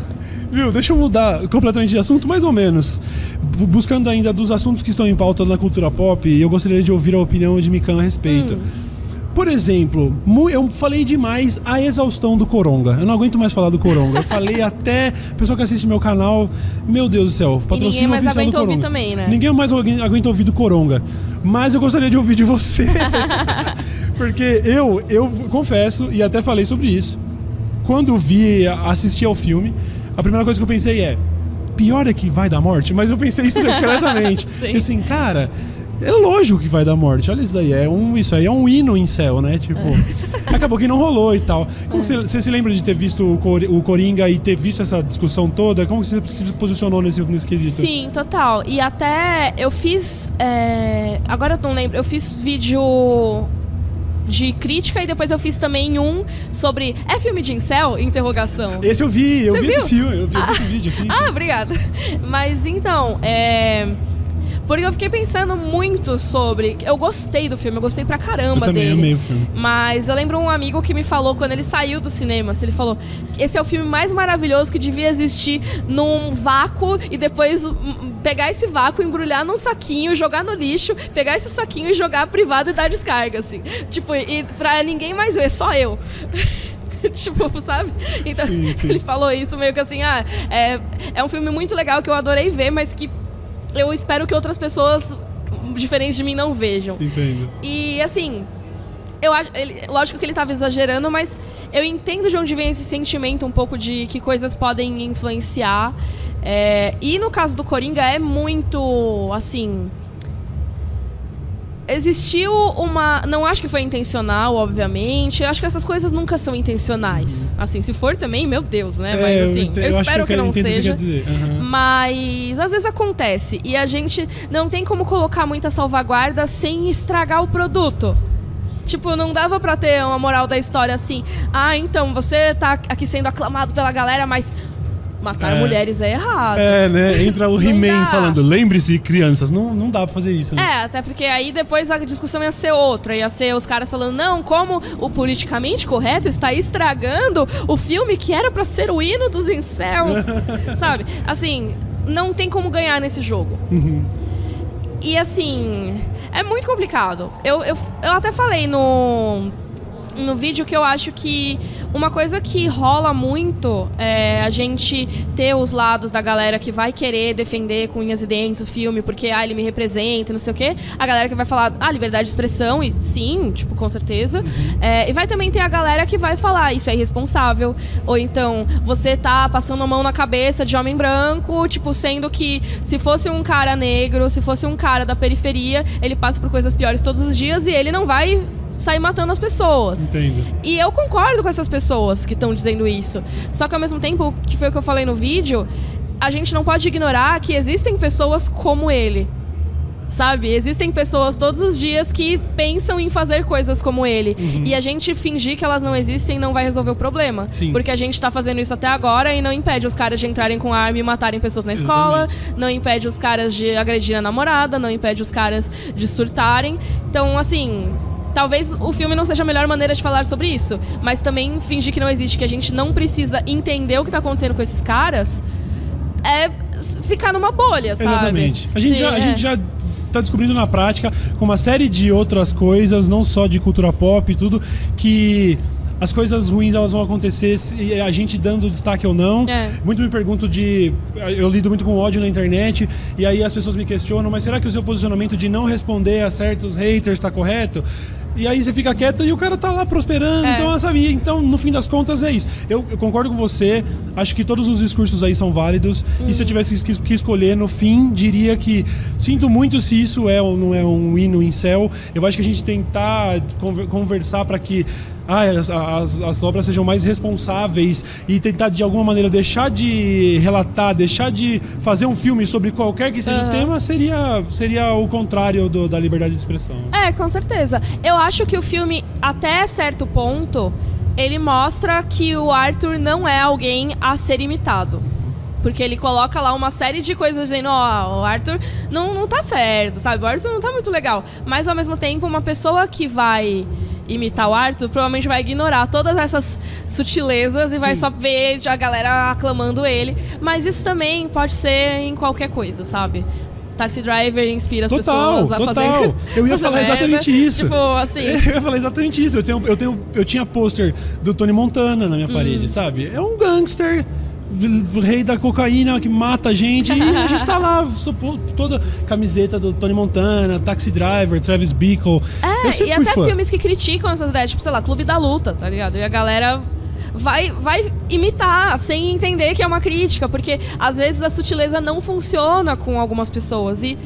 Speaker 1: Viu, deixa eu mudar completamente de assunto, mais ou menos. Bu- Buscando ainda dos assuntos que estão em pauta na cultura pop, eu gostaria de ouvir a opinião de Mikan a respeito.
Speaker 2: Hum.
Speaker 1: Por exemplo, eu falei demais a exaustão do Coronga. Eu não aguento mais falar do Coronga. Eu falei até. Pessoal que assiste meu canal, meu Deus do céu, patrocínio
Speaker 2: ninguém mais
Speaker 1: oficial do
Speaker 2: aguenta ouvir também, né?
Speaker 1: Ninguém mais aguenta ouvir do Coronga. Mas eu gostaria de ouvir de você. Porque eu, eu confesso, e até falei sobre isso, quando vi, assisti ao filme, a primeira coisa que eu pensei é: pior é que vai dar morte, mas eu pensei isso secretamente.
Speaker 2: Sim.
Speaker 1: Assim, cara, É lógico que vai dar morte. Olha isso daí. É um, isso aí é um hino em céu, né? Tipo, acabou que não rolou e tal. Como que você, você se lembra de ter visto o, Cor- o Coringa e ter visto essa discussão toda? Como que você se posicionou nesse, nesse quesito?
Speaker 2: Sim, total. E até eu fiz. é, Agora eu não lembro, eu fiz vídeo de crítica e depois eu fiz também um sobre. É filme de incel? Interrogação.
Speaker 1: Esse eu vi, eu
Speaker 2: Você
Speaker 1: vi
Speaker 2: viu?
Speaker 1: esse filme, eu vi, eu vi esse vídeo, assim.
Speaker 2: Ah, obrigada. Mas então, é. Porque eu fiquei pensando muito sobre. Eu gostei do filme, eu gostei pra
Speaker 1: eu
Speaker 2: caramba
Speaker 1: também
Speaker 2: dele.
Speaker 1: amei o filme.
Speaker 2: Mas eu lembro um amigo que me falou quando ele saiu do cinema, assim, ele falou: esse é o filme mais maravilhoso que devia existir num vácuo e depois hum, pegar esse vácuo, embrulhar num saquinho, jogar no lixo, pegar esse saquinho e jogar privado e dar descarga, assim. Tipo, e pra ninguém mais ver, só eu. tipo, sabe? Então,
Speaker 1: Sim, sim.
Speaker 2: ele falou isso meio que assim, ah, é, é um filme muito legal que eu adorei ver, mas que eu espero que outras pessoas diferentes de mim não vejam.
Speaker 1: Entendo.
Speaker 2: E assim, eu acho, ele- lógico que ele tava exagerando, mas eu entendo de onde vem esse sentimento um pouco de que coisas podem influenciar. É, e no caso do Coringa é muito assim. Existiu uma. Não acho que foi intencional, obviamente. Eu acho que essas coisas nunca são intencionais. Assim, se for também, meu Deus, né?
Speaker 1: É,
Speaker 2: Mas assim, eu,
Speaker 1: acho
Speaker 2: espero que,
Speaker 1: eu
Speaker 2: não seja.
Speaker 1: que. Aham.
Speaker 2: Mas às vezes acontece e a gente não tem como colocar muita salvaguarda sem estragar o produto. Tipo, não dava pra ter uma moral da história assim. Ah, então você tá aqui sendo aclamado pela galera, mas matar
Speaker 1: É.
Speaker 2: mulheres é errado.
Speaker 1: É, né? Entra o He-Man falando, lembre-se, crianças. Não, não dá pra fazer isso, né?
Speaker 2: É, até porque aí depois a discussão ia ser outra. Ia ser os caras falando, não, como o politicamente correto está estragando o filme que era pra ser o hino dos incels. Sabe? Assim, não tem como ganhar nesse jogo. E assim, é muito complicado. Eu, eu, eu até falei no, no vídeo que eu acho que uma coisa que rola muito é a gente ter os lados da galera que vai querer defender com unhas e dentes o filme, porque ah, ele me representa, não sei o quê. A galera que vai falar, ah, liberdade de expressão, e sim, tipo, com certeza. É, e vai também ter a galera que vai falar, isso é irresponsável. Ou então, você tá passando a mão na cabeça de homem branco, tipo, sendo que se fosse um cara negro, se fosse um cara da periferia, ele passa por coisas piores todos os dias e ele não vai sair matando as pessoas.
Speaker 1: Entendo.
Speaker 2: E eu concordo com essas pessoas que estão dizendo isso. Só que ao mesmo tempo, que foi o que eu falei no vídeo, a gente não pode ignorar que existem pessoas como ele. Sabe? Existem pessoas todos os dias que pensam em fazer coisas como ele. E a gente fingir que elas não existem não vai resolver o problema.
Speaker 1: Sim.
Speaker 2: Porque a gente tá fazendo isso até agora e não impede os caras de entrarem com arma e matarem pessoas na escola, não impede os caras de agredir a namorada, não impede os caras de surtarem. Então, assim, talvez o filme não seja a melhor maneira de falar sobre isso, mas também fingir que não existe, que a gente não precisa entender o que tá acontecendo com esses caras, é ficar numa bolha, sabe?
Speaker 1: Exatamente. A gente,
Speaker 2: Sim,
Speaker 1: já, a
Speaker 2: é.
Speaker 1: gente já tá descobrindo na prática, com uma série de outras coisas, não só de cultura pop e tudo, que as coisas ruins elas vão acontecer se a gente dando destaque ou não.
Speaker 2: É.
Speaker 1: Muito me pergunto de. Eu lido muito com ódio na internet, e aí as pessoas me questionam, mas será que o seu posicionamento de não responder a certos haters está correto? E aí você fica quieto e o cara tá lá prosperando.
Speaker 2: É.
Speaker 1: Então, sabe? Então, no fim das contas, é isso. Eu, eu concordo com você. Acho que todos os discursos aí são válidos. E se eu tivesse que, que escolher, no fim, diria que sinto muito se isso é ou não é um hino em céu. Eu acho que a gente tentar conver- conversar para que ah, as, as, as obras sejam mais responsáveis e tentar de alguma maneira deixar de relatar, deixar de fazer um filme sobre qualquer que seja o
Speaker 2: Aham.
Speaker 1: tema seria, seria o contrário do- da liberdade de expressão.
Speaker 2: É, com certeza. Eu acho que o filme, até certo ponto, ele mostra que o Arthur não é alguém a ser imitado. Porque ele coloca lá uma série de coisas dizendo, ó, o Arthur não, não tá certo, sabe? O Arthur não tá muito legal. Mas ao mesmo tempo, uma pessoa que vai imitar o Arthur provavelmente vai ignorar todas essas sutilezas e vai
Speaker 1: Sim.
Speaker 2: só ver a galera aclamando ele. Mas isso também pode ser em qualquer coisa, sabe? Taxi Driver inspira as
Speaker 1: Total,
Speaker 2: pessoas a
Speaker 1: total.
Speaker 2: fazer.
Speaker 1: Eu ia falar
Speaker 2: merda.
Speaker 1: exatamente isso.
Speaker 2: Tipo, assim.
Speaker 1: Eu ia falar exatamente isso. Eu, tenho, eu, tenho, eu tinha pôster do Tony Montana na minha parede,
Speaker 2: Hum.
Speaker 1: sabe? É um gangster, rei da cocaína que mata a gente. E a gente tá lá, toda camiseta do Tony Montana, Taxi Driver, Travis Bickle.
Speaker 2: É, e até
Speaker 1: fã.
Speaker 2: filmes que criticam essas ideias, tipo, sei lá, Clube da Luta, tá ligado? E a galera vai, vai imitar sem entender que é uma crítica, porque às vezes a sutileza não funciona com algumas pessoas. E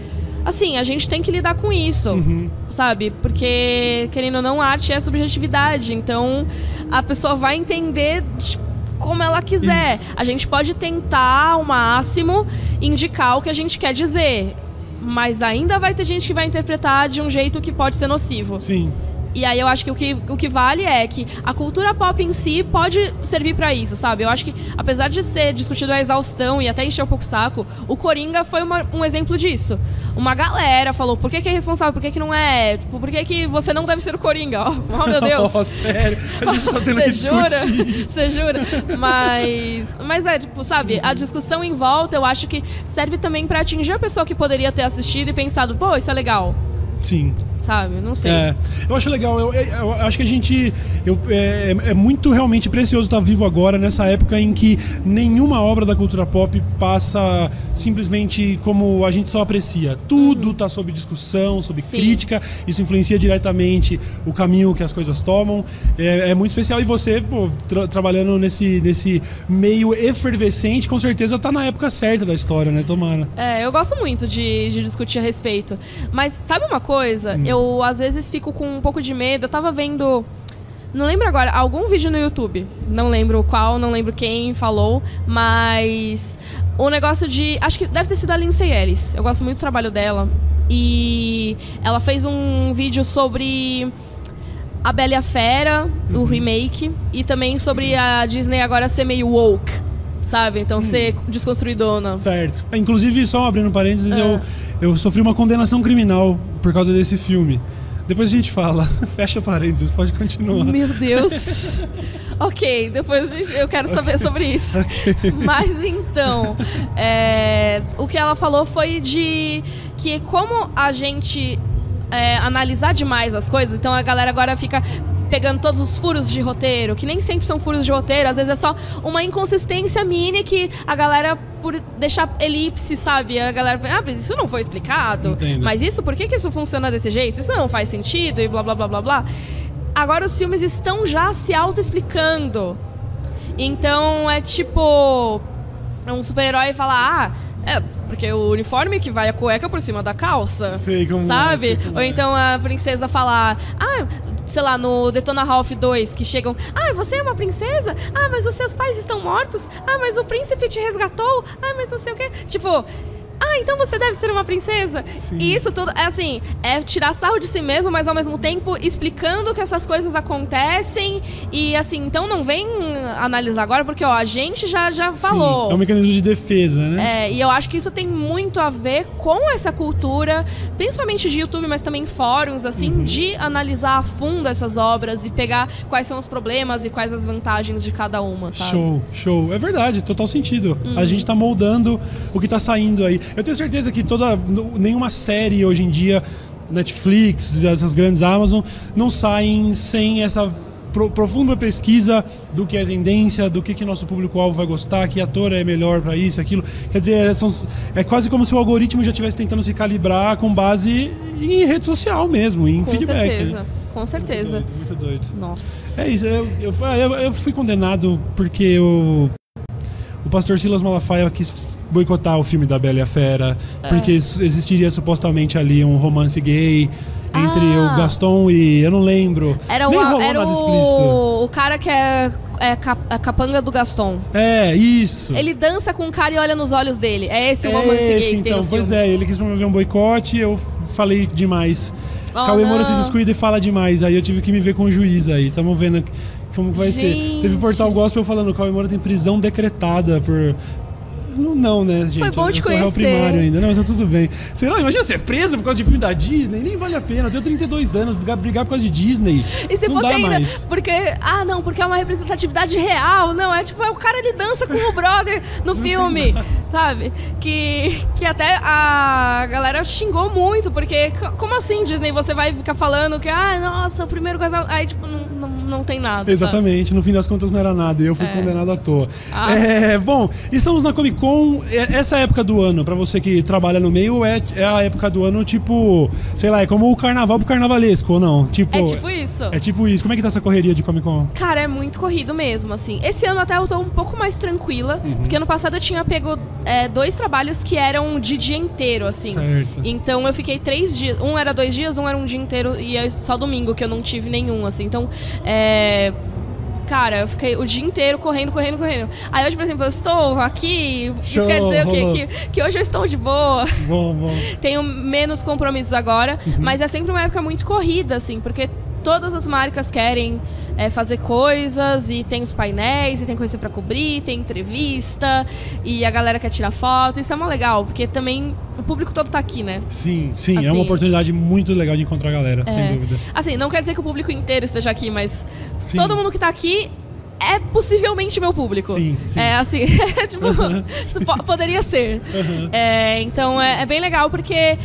Speaker 2: assim, a gente tem que lidar com isso,
Speaker 1: Uhum.
Speaker 2: sabe? Porque, querendo ou não, arte é subjetividade. Então, a pessoa vai entender de como ela quiser.
Speaker 1: Isso.
Speaker 2: A gente pode tentar ao máximo indicar o que a gente quer dizer. Mas ainda vai ter gente que vai interpretar de um jeito que pode ser nocivo.
Speaker 1: Sim.
Speaker 2: E aí eu acho que o, que o que vale é que a cultura pop em si pode servir pra isso, sabe? Eu acho que, apesar de ser discutido a exaustão e até encher um pouco o saco, o Coringa foi uma- um exemplo disso. Uma galera falou, por que, que é responsável, por que, que não é? Tipo, por que, que você não deve ser o Coringa? Oh, meu Deus.
Speaker 1: Oh, sério. A gente tá tendo
Speaker 2: Você jura? Você jura? Mas, mas é, tipo, sabe, a discussão em volta eu acho que serve também pra atingir a pessoa que poderia ter assistido e pensado, pô, isso é legal,
Speaker 1: Sim.
Speaker 2: Sabe? Não sei.
Speaker 1: É, eu acho legal. Eu, eu- eu acho que a gente. eu- é, é muito realmente precioso estar vivo agora, nessa época em que nenhuma obra da cultura pop passa simplesmente como a gente só aprecia. Tudo está sob discussão, sob
Speaker 2: Sim.
Speaker 1: crítica. Isso influencia diretamente o caminho que as coisas tomam. É, é muito especial. E você, pô, tra- trabalhando nesse, nesse meio efervescente, com certeza tá na época certa da história, né? Tomara.
Speaker 2: É, eu gosto muito de, de discutir a respeito. Mas sabe uma coisa? Eu às vezes fico com um pouco de medo. Eu tava vendo. Não lembro agora, algum vídeo no YouTube. Não lembro qual, não lembro quem falou, mas o negócio de. Acho que deve ter sido a Lindsay Ellis. Eu gosto muito do trabalho dela. E ela fez um vídeo sobre a Bela e a Fera, o remake, e também sobre a Disney agora ser meio woke, sabe? Então ser desconstruidona.
Speaker 1: Certo. É, Inclusive, só abrindo parênteses,
Speaker 2: É.
Speaker 1: eu, eu sofri uma condenação criminal por causa desse filme. Depois a gente fala. Fecha parênteses, pode continuar.
Speaker 2: Meu Deus. ok, depois a gente- eu quero saber sobre isso. Mas então, é, o que ela falou foi de que como a gente é, analisar demais as coisas, então a galera agora fica pegando todos os furos de roteiro, que nem sempre são furos de roteiro, às vezes é só uma inconsistência mini que a galera, por deixar elipse, sabe? A galera fala, ah, mas isso não foi explicado.
Speaker 1: Entendo.
Speaker 2: Mas isso, por que, que isso funciona desse jeito? Isso não faz sentido e blá blá blá blá blá. Agora os filmes estão já se auto-explicando. Então é tipo. Um super-herói falar, ah, é porque o uniforme que vai a cueca por cima da calça.
Speaker 1: Sei como é,
Speaker 2: Sabe?
Speaker 1: sei como
Speaker 2: Ou
Speaker 1: é.
Speaker 2: então a princesa falar, ah, sei lá, no Detona Ralph 2, que chegam, ah, você é uma princesa? Ah, mas os seus pais estão mortos? Ah, mas o príncipe te resgatou? Ah, mas não sei o quê. Tipo. Ah, então você deve ser uma princesa.
Speaker 1: Sim.
Speaker 2: E isso tudo é assim, é tirar sarro de si mesmo, mas ao mesmo tempo explicando que essas coisas acontecem e assim, então não vem analisar agora porque ó, a gente já já falou.
Speaker 1: Sim, é um mecanismo de defesa, né?
Speaker 2: É, e eu acho que isso tem muito a ver com essa cultura, principalmente de YouTube, mas também fóruns, assim,
Speaker 1: Uhum.
Speaker 2: de analisar a fundo essas obras e pegar quais são os problemas e quais as vantagens de cada uma, sabe?
Speaker 1: Show, show. É verdade, total sentido.
Speaker 2: Uhum.
Speaker 1: A gente tá moldando o que tá saindo aí. Eu tenho certeza que toda nenhuma série hoje em dia, Netflix, essas grandes Amazon, não saem sem essa pro- profunda pesquisa do que é tendência, do que que nosso público-alvo vai gostar, que ator é melhor pra isso, aquilo. Quer dizer, são, é quase como se o algoritmo já estivesse tentando se calibrar com base em rede social mesmo, em
Speaker 2: Com
Speaker 1: feedback.
Speaker 2: certeza,
Speaker 1: né?
Speaker 2: com certeza.
Speaker 1: Muito doido. Muito doido.
Speaker 2: Nossa.
Speaker 1: É isso, eu, eu, eu, eu fui condenado porque o, o pastor Silas Malafaia quis boicotar o filme da Bela e a Fera,
Speaker 2: É.
Speaker 1: porque ex- existiria supostamente ali um romance gay entre
Speaker 2: Ah.
Speaker 1: o Gaston e eu não lembro.
Speaker 2: Era, o,
Speaker 1: Nem rolou
Speaker 2: era
Speaker 1: nada explícito.
Speaker 2: o, o cara que é, é cap- a capanga do Gaston.
Speaker 1: É, isso.
Speaker 2: Ele dança com o cara e olha nos olhos dele. É esse o
Speaker 1: é
Speaker 2: romance gay
Speaker 1: esse,
Speaker 2: que tem
Speaker 1: então, pois
Speaker 2: filme.
Speaker 1: é, ele quis promover um boicote, eu falei demais.
Speaker 2: Oh,
Speaker 1: Cauê Moura se descuida e fala demais, aí eu tive que me ver com o juiz aí, tamo vendo como que vai ser.
Speaker 2: Gente.
Speaker 1: Teve portal gospel falando, o Cauê Moura tem prisão decretada por... Não, não, né, gente?
Speaker 2: bom te conhecer.
Speaker 1: primário ainda. Não, tá tudo bem. Sei lá, imagina ser preso por causa de filme da Disney, nem vale a pena. Eu tenho 32 anos, brigar, por causa de Disney.
Speaker 2: E se
Speaker 1: não
Speaker 2: fosse
Speaker 1: dá
Speaker 2: ainda,
Speaker 1: mais.
Speaker 2: porque, ah, não, porque é uma representatividade real, não, é tipo, é o cara ele dança com o brother no filme, sabe? Que, que até a galera xingou muito, porque como assim, Disney, você vai ficar falando que, ah, nossa, o primeiro casal, aí tipo, não, não, não tem nada.
Speaker 1: Exatamente,
Speaker 2: sabe?
Speaker 1: no fim das contas não era nada, e eu fui
Speaker 2: É.
Speaker 1: condenado à toa.
Speaker 2: Ah.
Speaker 1: É, bom, estamos na Comic Con, é- essa época do ano, pra você que trabalha no meio, é, é a época do ano, tipo, sei lá, é como o carnaval pro carnavalesco, ou não? Tipo,
Speaker 2: É tipo isso.
Speaker 1: É tipo isso. Como é que tá essa correria de Comic Con?
Speaker 2: Cara, é muito corrido mesmo, assim. Esse ano até eu tô um pouco mais tranquila,
Speaker 1: Uhum.
Speaker 2: porque ano passado eu tinha pego é, dois trabalhos que eram de dia inteiro, assim.
Speaker 1: Certo.
Speaker 2: Então eu fiquei três dias. Um era dois dias, um era um dia inteiro e é só domingo que eu não tive nenhum, assim. Então, é. Cara, eu fiquei o dia inteiro correndo, correndo, correndo. Aí hoje, por exemplo, eu estou aqui.
Speaker 1: Show,
Speaker 2: isso quer dizer o quê? Que, que hoje eu estou de boa.
Speaker 1: Bom, bom.
Speaker 2: Tenho menos compromissos agora,
Speaker 1: Uhum.
Speaker 2: mas é sempre uma época muito corrida, assim, porque todas as marcas querem é, fazer coisas e tem os painéis e tem coisa pra cobrir, tem entrevista e a galera quer tirar foto. Isso é mó legal, porque também o público todo tá aqui, né?
Speaker 1: Sim, sim, é
Speaker 2: Assim-
Speaker 1: uma oportunidade muito legal de encontrar a galera, sem
Speaker 2: É.
Speaker 1: dúvida.
Speaker 2: Assim, não quer dizer que o público inteiro esteja aqui, mas
Speaker 1: Sim.
Speaker 2: todo mundo que tá aqui é possivelmente meu público.
Speaker 1: Sim, sim.
Speaker 2: É assim, tipo, isso po- poderia ser.
Speaker 1: Aham.
Speaker 2: É, então é, é bem legal porque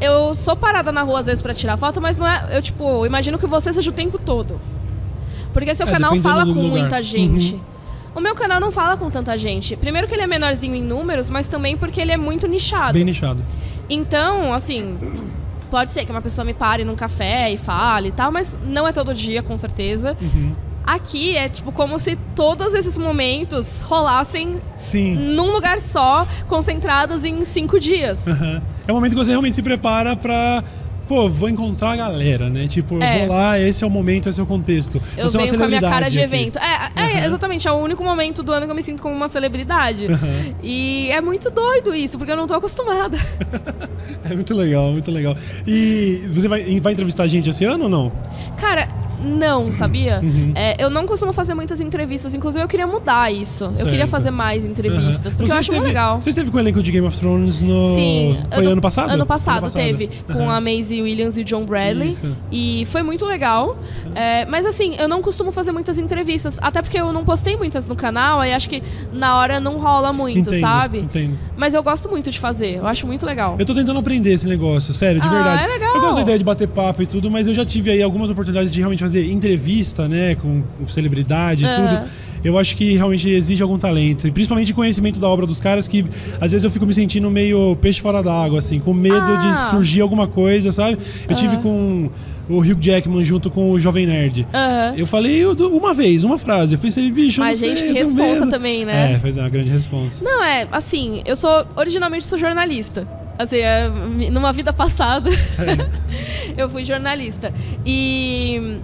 Speaker 2: eu sou parada na rua às vezes pra tirar foto, mas não é. Eu, tipo, imagino que você seja o tempo todo. Porque seu
Speaker 1: É,
Speaker 2: canal fala com
Speaker 1: lugar.
Speaker 2: muita gente.
Speaker 1: Uhum.
Speaker 2: O meu canal não fala com tanta gente. Primeiro que ele é menorzinho em números, mas também porque ele é muito nichado.
Speaker 1: Bem nichado.
Speaker 2: Então, assim, pode ser que uma pessoa me pare num café e fale e tal, mas não é todo dia, com certeza.
Speaker 1: Uhum.
Speaker 2: Aqui é tipo como se todos esses momentos rolassem
Speaker 1: Sim.
Speaker 2: num lugar só, concentrados em cinco dias.
Speaker 1: Aham. É o momento que você realmente se prepara pra. Pô, vou encontrar a galera, né? Tipo, eu
Speaker 2: É.
Speaker 1: vou lá, esse é o momento, esse é o contexto.
Speaker 2: Eu
Speaker 1: você é uma
Speaker 2: venho com a minha cara de
Speaker 1: aqui.
Speaker 2: evento. É, é,
Speaker 1: Aham.
Speaker 2: exatamente, é o único momento do ano que eu me sinto como uma celebridade.
Speaker 1: Aham.
Speaker 2: E é muito doido isso, porque eu não tô acostumada.
Speaker 1: É muito legal, muito legal. E você vai, vai entrevistar a gente esse ano ou não?
Speaker 2: Cara, não, sabia?
Speaker 1: Uhum.
Speaker 2: É, eu não costumo fazer muitas entrevistas, inclusive eu queria mudar isso. Eu
Speaker 1: Certo.
Speaker 2: queria fazer mais entrevistas,
Speaker 1: Aham.
Speaker 2: porque
Speaker 1: Você
Speaker 2: eu acho muito legal.
Speaker 1: Você esteve com o elenco de Game of Thrones no.
Speaker 2: Sim.
Speaker 1: Foi ano, passado?
Speaker 2: Ano passado, teve, com
Speaker 1: Aham.
Speaker 2: a Maisie Williams e John Bradley.
Speaker 1: Isso.
Speaker 2: E foi muito legal. É, mas assim, eu não costumo fazer muitas entrevistas, até porque eu não postei muitas no canal, aí acho que na hora não rola muito,
Speaker 1: Entendo,
Speaker 2: sabe?
Speaker 1: Entendo.
Speaker 2: Mas eu gosto muito de fazer, eu acho muito legal.
Speaker 1: Eu tô tentando aprender esse negócio, sério, de
Speaker 2: Ah,
Speaker 1: verdade.
Speaker 2: é legal.
Speaker 1: Eu gosto da ideia de bater papo e tudo, mas eu já tive aí algumas oportunidades de realmente fazer entrevista, né, com, com celebridade e
Speaker 2: Aham.
Speaker 1: tudo. Eu acho que realmente exige algum talento, e principalmente conhecimento da obra dos caras, que às vezes eu fico me sentindo meio peixe fora d'água, assim, com medo
Speaker 2: Ah.
Speaker 1: de surgir alguma coisa, sabe? Eu tive
Speaker 2: Aham.
Speaker 1: com o Hugh Jackman junto com o Jovem Nerd.
Speaker 2: Aham.
Speaker 1: Eu falei uma vez, uma frase. Eu pensei, bicho,
Speaker 2: Mas gente
Speaker 1: sei,
Speaker 2: que responsa
Speaker 1: medo.
Speaker 2: também, né?
Speaker 1: É, fez uma grande responsa.
Speaker 2: Não, é, assim, eu sou. Originalmente sou jornalista. Assim, é, numa vida passada, eu fui jornalista. E.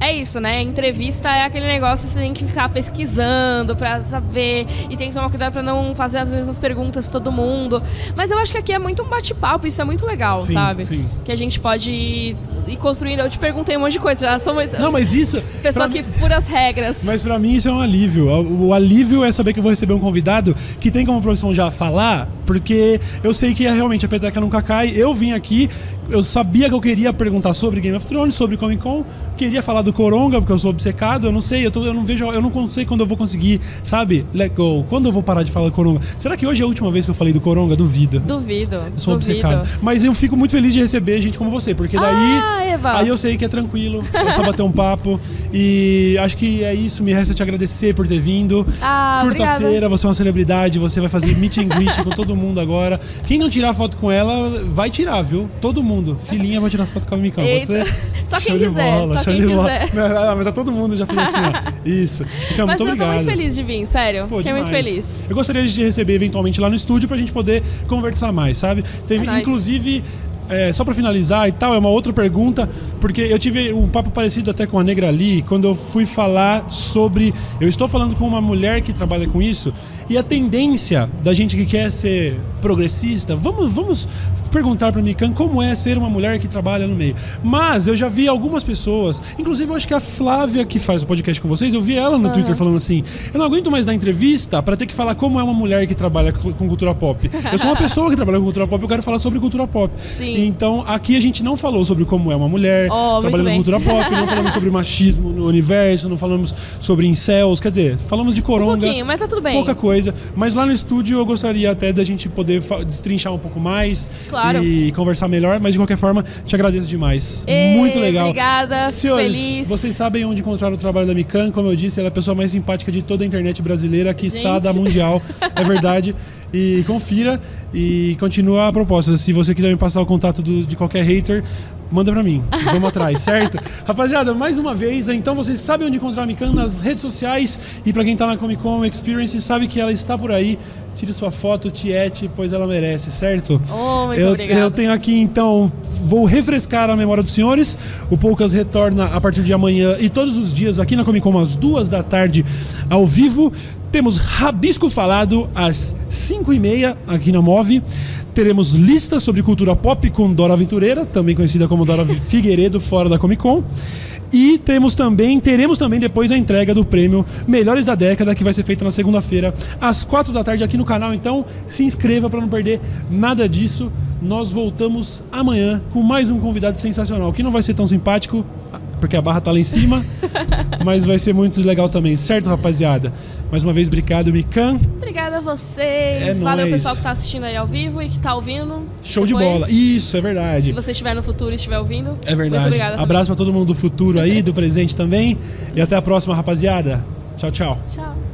Speaker 2: É isso, né? Entrevista é aquele negócio que você tem que ficar pesquisando pra saber e tem que tomar cuidado pra não fazer as mesmas perguntas todo mundo. Mas eu acho que aqui é muito um bate-papo, isso é muito legal,
Speaker 1: Sim,
Speaker 2: sabe?
Speaker 1: sim.
Speaker 2: Que a gente pode ir, ir construindo. Eu te perguntei um monte de coisa, já sou uma
Speaker 1: Não, mas isso.
Speaker 2: pessoa que fura as regras.
Speaker 1: Mas pra mim isso é um alívio. O o alívio é saber que eu vou receber um convidado que tem como profissão já falar, porque eu sei que é realmente a peteca nunca cai. Eu vim aqui, eu sabia que eu queria perguntar sobre Game of Thrones, sobre Comic Con, queria falar do Coronga, porque eu sou obcecado, eu não sei, eu, tô- eu não vejo, eu não sei quando eu vou conseguir, sabe? Let go. Quando eu vou parar de falar do Coronga? Será que hoje é a última vez que eu falei do Coronga? Duvido.
Speaker 2: Duvido.
Speaker 1: Eu sou
Speaker 2: duvido.
Speaker 1: obcecado. Mas eu fico muito feliz de receber gente como você, porque daí.
Speaker 2: Ah, Eva.
Speaker 1: Aí eu sei que é tranquilo, é só bater um papo. E acho que é isso. Me resta te agradecer por ter vindo.
Speaker 2: Ah.
Speaker 1: Quarta-feira você é uma celebridade, você vai fazer meet and greet com todo mundo agora. Quem não tirar foto com ela, vai tirar, viu? Todo mundo. Filhinha vai tirar foto com a Micão. Pode
Speaker 2: Eita.
Speaker 1: ser?
Speaker 2: Só quem quiser,
Speaker 1: bola,
Speaker 2: só quem
Speaker 1: de
Speaker 2: quiser.
Speaker 1: Não, mas a todo mundo já fez assim, ó. Isso. Então,
Speaker 2: Mas
Speaker 1: muito
Speaker 2: eu tô
Speaker 1: obrigado.
Speaker 2: muito feliz de vir, sério.
Speaker 1: Pô,
Speaker 2: Fiquei muito
Speaker 1: demais.
Speaker 2: feliz.
Speaker 1: Eu gostaria de te receber eventualmente lá no estúdio pra gente poder conversar mais, sabe? Teve,
Speaker 2: É
Speaker 1: inclusive, é, só pra finalizar e tal, é uma outra pergunta, porque eu tive um papo parecido até com a Negra Lee, quando eu fui falar sobre. Eu estou falando com uma mulher que trabalha com isso, e a tendência da gente que quer ser progressista, vamos, vamos perguntar pra Mikan como é ser uma mulher que trabalha no meio. Mas eu já vi algumas pessoas, inclusive eu acho que a Flávia que faz o podcast com vocês, eu vi ela no Twitter falando assim: eu não aguento mais dar entrevista pra ter que falar como é uma mulher que trabalha co- com cultura pop. Eu sou uma pessoa que trabalha com cultura pop, eu quero falar sobre cultura pop.
Speaker 2: Sim.
Speaker 1: Então, aqui a gente não falou sobre como é uma mulher
Speaker 2: Oh,
Speaker 1: trabalhando cultura pop, não falamos sobre machismo no universo, não falamos sobre incels, quer dizer, falamos de
Speaker 2: Um
Speaker 1: coronga.
Speaker 2: pouquinho, mas tá tudo bem.
Speaker 1: Pouca coisa, mas lá no estúdio eu gostaria até da gente poder destrinchar um pouco mais
Speaker 2: Claro.
Speaker 1: e conversar melhor, mas de qualquer forma, te agradeço demais.
Speaker 2: Ê,
Speaker 1: Muito legal.
Speaker 2: Obrigada,
Speaker 1: Senhores,
Speaker 2: feliz.
Speaker 1: vocês sabem onde encontrar o trabalho da Mikan, como eu disse, ela é a pessoa mais simpática de toda a internet brasileira, quiçá da mundial, é verdade. E confira e continua a proposta. Se você quiser me passar o contato do- de qualquer hater, manda pra mim. Vamos atrás, certo? Rapaziada, mais uma vez, então vocês sabem onde encontrar a Mikan nas redes sociais e pra quem tá na Comic Con Experience sabe que ela está por aí. Tire sua foto, tiete, pois ela merece, certo?
Speaker 2: Oh, muito
Speaker 1: eu,
Speaker 2: obrigada.
Speaker 1: eu tenho aqui então, vou refrescar a memória dos senhores. O Poucas retorna a partir de amanhã e todos os dias aqui na Comic Con às duas da tarde ao vivo. Temos Rabisco Falado às 5 e meia aqui na Move. Teremos listas sobre cultura pop com Dora Aventureira, também conhecida como Dora Figueiredo, fora da Comic Con. E temos também, teremos também depois a entrega do prêmio Melhores da Década, que vai ser feita na segunda-feira, às quatro da tarde aqui no canal. Então se inscreva para não perder nada disso. Nós voltamos amanhã com mais um convidado sensacional, que não vai ser tão simpático, porque a barra tá lá em cima, mas vai ser muito legal também, certo, rapaziada? Mais uma vez, obrigado, Mikan.
Speaker 2: Obrigada a vocês.
Speaker 1: É
Speaker 2: Valeu,
Speaker 1: nóis.
Speaker 2: pessoal que tá assistindo aí ao vivo e que tá ouvindo.
Speaker 1: Show de
Speaker 2: depois.
Speaker 1: bola. Isso, é verdade.
Speaker 2: Se você estiver no futuro e estiver ouvindo.
Speaker 1: É verdade.
Speaker 2: Muito obrigada.
Speaker 1: Abraço para todo mundo do futuro aí, do presente também. E até a próxima, rapaziada. Tchau, tchau.
Speaker 2: Tchau.